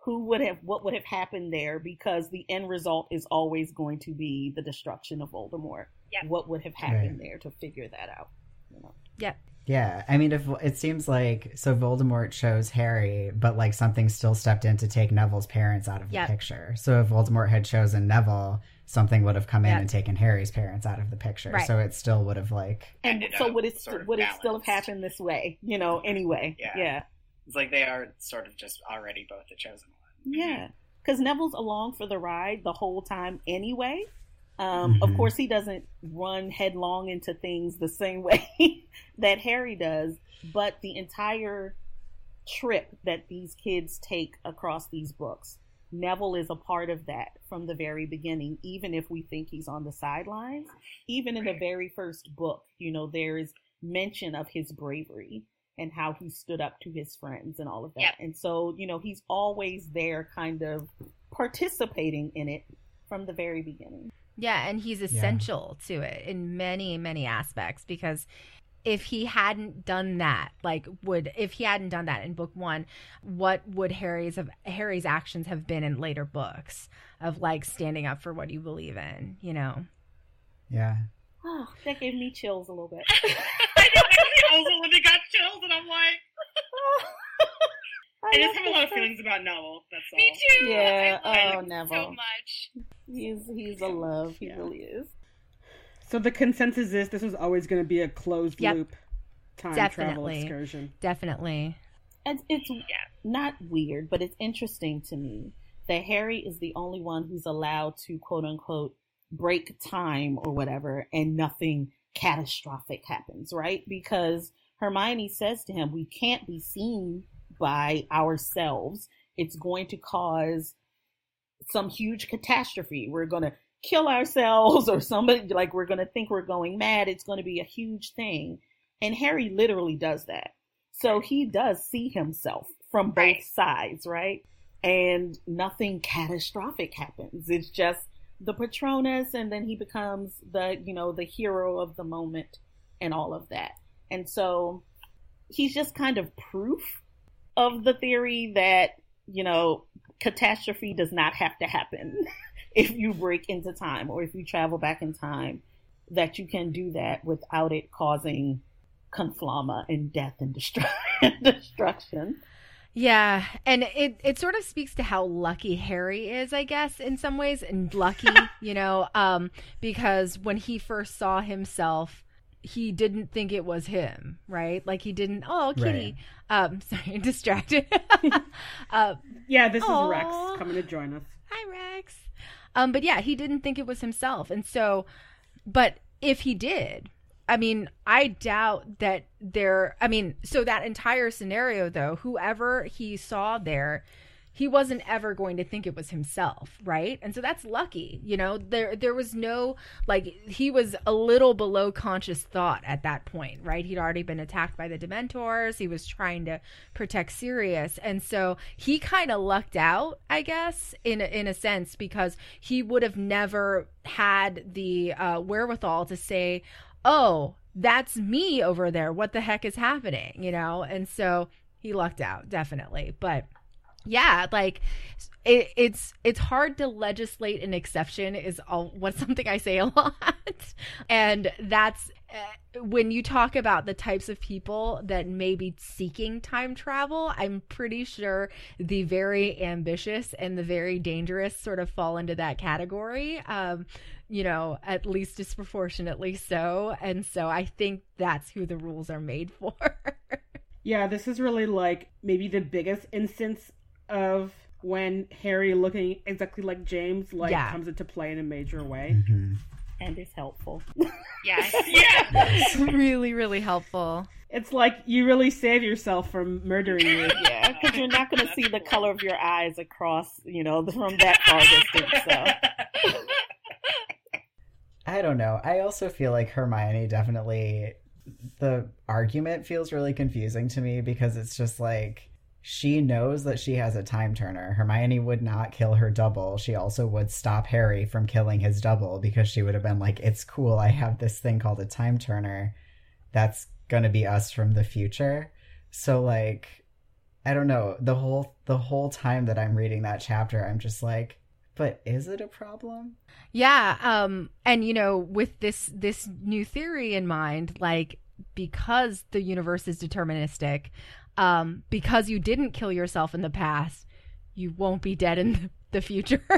S5: Who would have, what would have happened there? Because the end result is always going to be the destruction of Voldemort.
S8: Yeah.
S5: What would have happened right. there to figure that out? You know?
S7: Yeah.
S4: Yeah, I mean, if it seems like so Voldemort chose Harry, but like something still stepped in to take Neville's parents out of the picture. So if Voldemort had chosen Neville, something would have come in yep. and taken Harry's parents out of the picture. Right. So it still would have like.
S5: And so would it st- would it still have happened this way? You know, anyway.
S10: Yeah.
S5: yeah.
S10: It's like they are sort of just already both the chosen one.
S5: Yeah, because Neville's along for the ride the whole time anyway. Um, mm-hmm. Of course, he doesn't run headlong into things the same way that Harry does, but the entire trip that these kids take across these books, Neville is a part of that from the very beginning, even if we think he's on the sidelines. Even in the very first book, you know, there is mention of his bravery and how he stood up to his friends and all of that. Yep. And so, you know, he's always there kind of participating in it from the very beginning.
S7: Yeah, and he's essential yeah. to it in many, many aspects because if he hadn't done that, like would if he hadn't done that in book one, what would Harry's of Harry's actions have been in later books of like standing up for what you believe in, you know?
S4: Yeah.
S5: Oh, that gave me chills a little bit.
S6: I know, I also when they got chills, and I'm like, I just have a lot of feelings about Neville. That's all.
S8: Me too.
S5: Yeah,
S8: I love
S5: oh,
S8: him
S5: Neville.
S8: so much.
S5: He's he's a love. He
S2: Yeah.
S5: really is.
S2: So the consensus is this was always going to be a closed
S7: Yep.
S2: loop time travel excursion.
S7: Definitely.
S5: And it's not weird, but it's interesting to me that Harry is the only one who's allowed to quote unquote break time or whatever, and nothing catastrophic happens, right? Because Hermione says to him, We can't be seen by ourselves. It's going to cause some huge catastrophe. We're going to kill ourselves, or somebody, like, we're going to think we're going mad. It's going to be a huge thing. And Harry literally does that. So he does see himself from both sides, right? And nothing catastrophic happens. It's just the Patronus, and then he becomes the, you know, the hero of the moment and all of that. And so he's just kind of proof of the theory that, you know, catastrophe does not have to happen if you break into time or if you travel back in time, that you can do that without it causing conflama and death and destru- destruction.
S7: Yeah, and it it sort of speaks to how lucky Harry is, I guess, in some ways, and lucky, you know, um, because when he first saw himself, he didn't think it was him, right? Like he didn't. Oh, Kitty. Um, sorry, distracted. uh,
S2: Yeah, this
S7: Aw.
S2: is Rex coming to join us.
S7: hi Rex. Um, but yeah, he didn't think it was himself, and so, but if he did, I mean, I doubt that there. I mean, so that entire scenario, though, whoever he saw there, he wasn't ever going to think it was himself, right? And so that's lucky, you know. There, there was no like he was a little below conscious thought at that point, right? He'd already been attacked by the Dementors. He was trying to protect Sirius, and so he kind of lucked out, I guess, in a, in a sense, because he would have never had the uh, wherewithal to say, "Oh, that's me over there. What the heck is happening?" You know, and so he lucked out definitely, but yeah like it, it's it's hard to legislate an exception is all what's something i say a lot. And that's uh, when you talk about the types of people that may be seeking time travel i'm pretty sure the very ambitious and the very dangerous sort of fall into that category um you know at least disproportionately so. And so i think that's who the rules are made for.
S2: Yeah, this is really like maybe the biggest instance of when Harry looking exactly like James like
S7: Yeah.
S2: comes into play in a major way.
S4: Mhm.
S5: And it's helpful.
S8: Yes.
S6: Yeah.
S7: really really helpful
S2: It's like you really save yourself from murdering you.
S5: yeah, because you're not going to see the color of your eyes across, you know, from that far distance. So.
S4: I don't know. I also feel like Hermione definitely the argument feels really confusing to me because it's just like she knows that she has a time turner. Hermione would not kill her double. She also would stop Harry from killing his double because she would have been like, "It's cool. I have this thing called a time turner. That's going to be us from the future." So like I don't know. The whole the whole time that I'm reading that chapter, I'm just like, "But is it a problem?"
S7: Yeah, um and you know with this this new theory in mind like because the universe is deterministic um because you didn't kill yourself in the past you won't be dead in the future.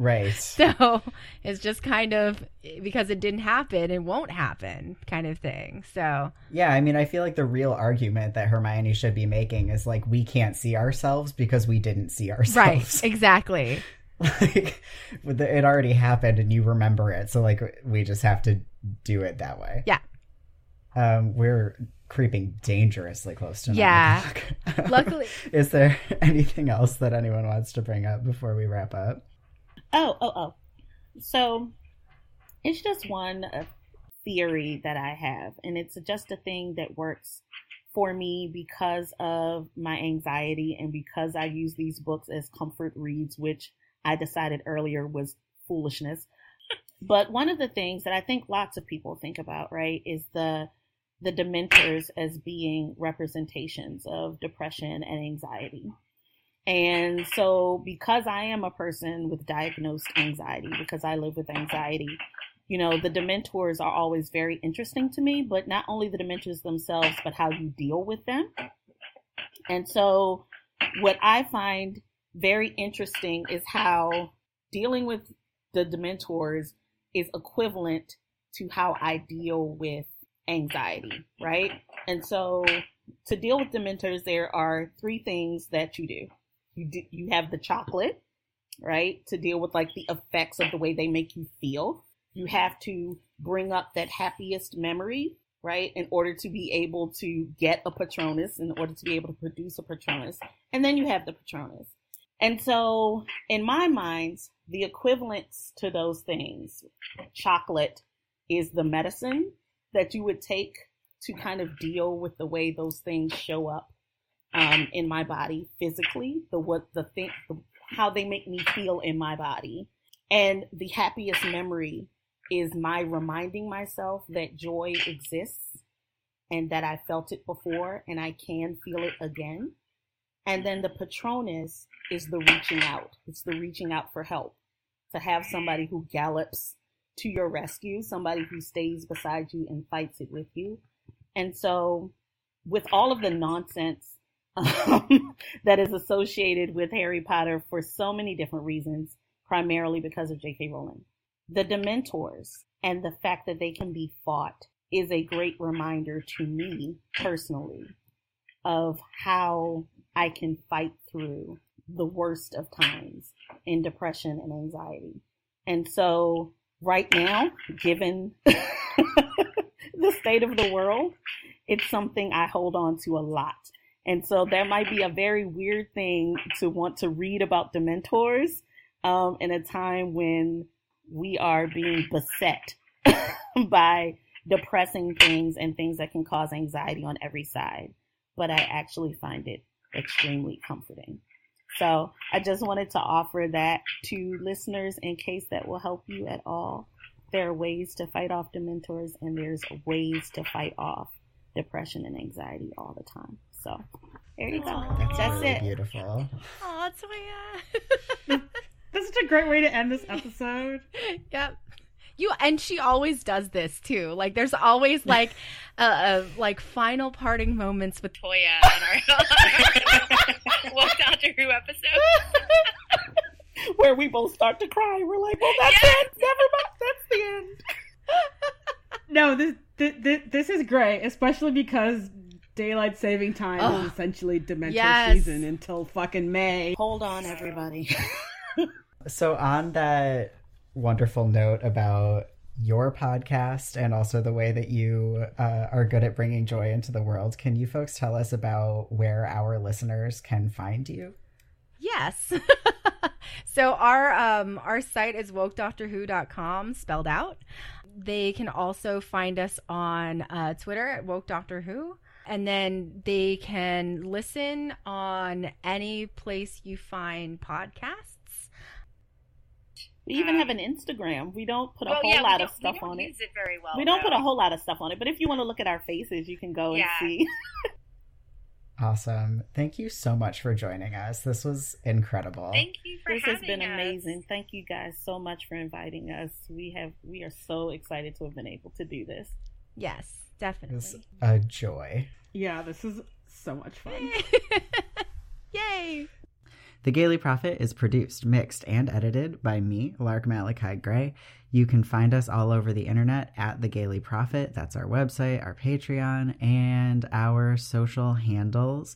S4: Right.
S7: so it's just kind of because it didn't happen it won't happen kind of thing. So
S4: Yeah, I mean, I feel like the real argument that Hermione should be making is like we can't see ourselves because we didn't see ourselves.
S7: right, exactly.
S4: like it already happened and you remember it, so like we just have to do it that way.
S7: Yeah.
S4: Um, we're creeping dangerously close to nine
S7: Yeah. Luckily-
S4: is there anything else that anyone wants to bring up before we wrap up?
S5: Oh, oh, oh. So it's just one uh, theory that I have, and it's just a thing that works for me because of my anxiety and because I use these books as comfort reads, which I decided earlier was foolishness. But one of the things that I think lots of people think about, right, is the the Dementors as being representations of depression and anxiety. And so, because I am a person with diagnosed anxiety, because I live with anxiety, you know, the Dementors are always very interesting to me, but not only the Dementors themselves, but how you deal with them. And so, what I find very interesting is how dealing with the Dementors is equivalent to how I deal with anxiety, right? And so, to deal with Dementors, there are three things that you do you do, you have the chocolate, right? To deal with like the effects of the way they make you feel. You have to bring up that happiest memory, right? In order to be able to get a Patronus, in order to be able to produce a Patronus. And then you have the Patronus. And so, in my mind, the equivalents to those things, chocolate is the medicine that you would take to kind of deal with the way those things show up um, in my body physically, the what the thing, the, how they make me feel in my body, and the happiest memory is my reminding myself that joy exists and that I felt it before and I can feel it again. And then the Patronus is the reaching out. It's the reaching out for help. To have somebody who gallops to your rescue, somebody who stays beside you and fights it with you. And so, with all of the nonsense um, that is associated with Harry Potter for so many different reasons, primarily because of J.K. Rowling. The Dementors and the fact that they can be fought is a great reminder to me personally of how I can fight through the worst of times in depression and anxiety. And so, right now, given the state of the world, it's something I hold on to a lot. And so that might be a very weird thing to want to read about Dementors um, in a time when we are being beset by depressing things and things that can cause anxiety on every side. But I actually find it extremely comforting. So I just wanted to offer that to listeners in case that will help you at all. There are ways to fight off Dementors and there's ways to fight off depression and anxiety all the time. So there you go. That's, That's really it.
S4: Beautiful.
S7: Oh, Toya.
S2: That's such a great way to end this episode.
S7: yep. You and she always does this too. Like there's always like uh, uh like final parting moments with
S8: Toya on our Woke Doctor Who episode.
S5: Where we both start to cry. We're like, well, that's yes. it. Never mind. That's the end.
S2: no, this, this this is great, especially because daylight saving time Ugh. is essentially Dementor yes. season until fucking May.
S5: Hold on, everybody.
S4: so on that wonderful note about your podcast and also the way that you uh, are good at bringing joy into the world, can you folks tell us about where our listeners can find you?
S7: Yes. so our um our site is wokedoctorwho.com spelled out. They can also find us on uh, Twitter at woke doctor who and then they can listen on any place you find podcasts.
S5: We even mm-hmm. have an Instagram. We don't put a well, whole
S8: yeah,
S5: lot of
S8: stuff
S5: on it.
S8: it very well.
S5: We don't though. put a whole lot of stuff on it, but if you want to look at our faces, you can go yeah. and see.
S4: awesome. Thank you so much for joining us. This was incredible.
S8: Thank you for
S5: This has been
S8: us.
S5: amazing. Thank you guys so much for inviting us. We have we are so excited to have been able to do this.
S7: Yes, definitely. It's
S4: a joy.
S2: Yeah, this is so much fun.
S7: Yay!
S4: The Gayly Prophet is produced, mixed, and edited by me, Lark Malachi Gray. You can find us all over the internet at The Gayly Prophet. That's our website, our Patreon, and our social handles.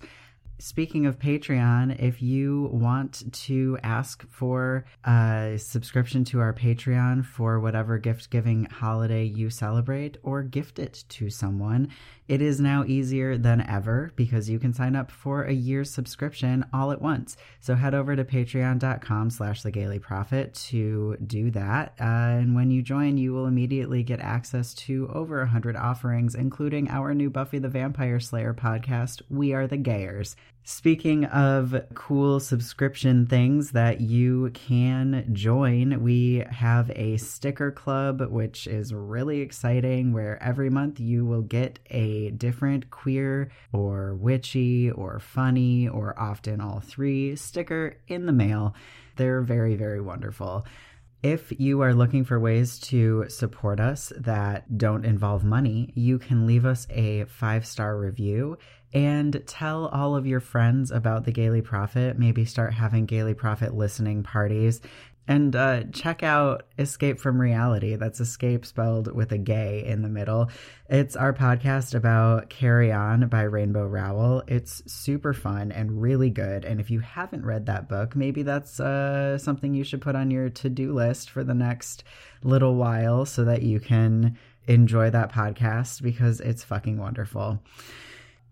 S4: Speaking of Patreon, if you want to ask for a subscription to our Patreon for whatever gift giving holiday you celebrate or gift it to someone, it is now easier than ever because you can sign up for a year's subscription all at once. So head over to patreon.com slash the Gayly Prophet to do that. Uh, and when you join, you will immediately get access to over 100 offerings, including our new Buffy the Vampire Slayer podcast, We Are the Gayers. Speaking of cool subscription things that you can join, we have a sticker club, which is really exciting, where every month you will get a different queer or witchy or funny or often all three sticker in the mail. They're very, very wonderful. If you are looking for ways to support us that don't involve money, you can leave us a five star review and tell all of your friends about the Gayly Prophet. Maybe start having Gayly Prophet listening parties. And uh, check out Escape from Reality. That's escape spelled with a gay in the middle. It's our podcast about Carry On by Rainbow Rowell. It's super fun and really good. And if you haven't read that book, maybe that's uh, something you should put on your to do list for the next little while so that you can enjoy that podcast because it's fucking wonderful.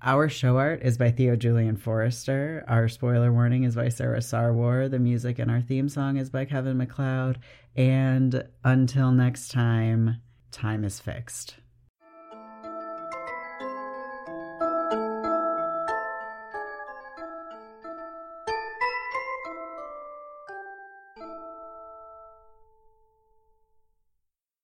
S4: Our show art is by Theo Julian Forrester. Our spoiler warning is by Sarah Sarwar. The music in our theme song is by Kevin MacLeod. And until next time, time is fixed.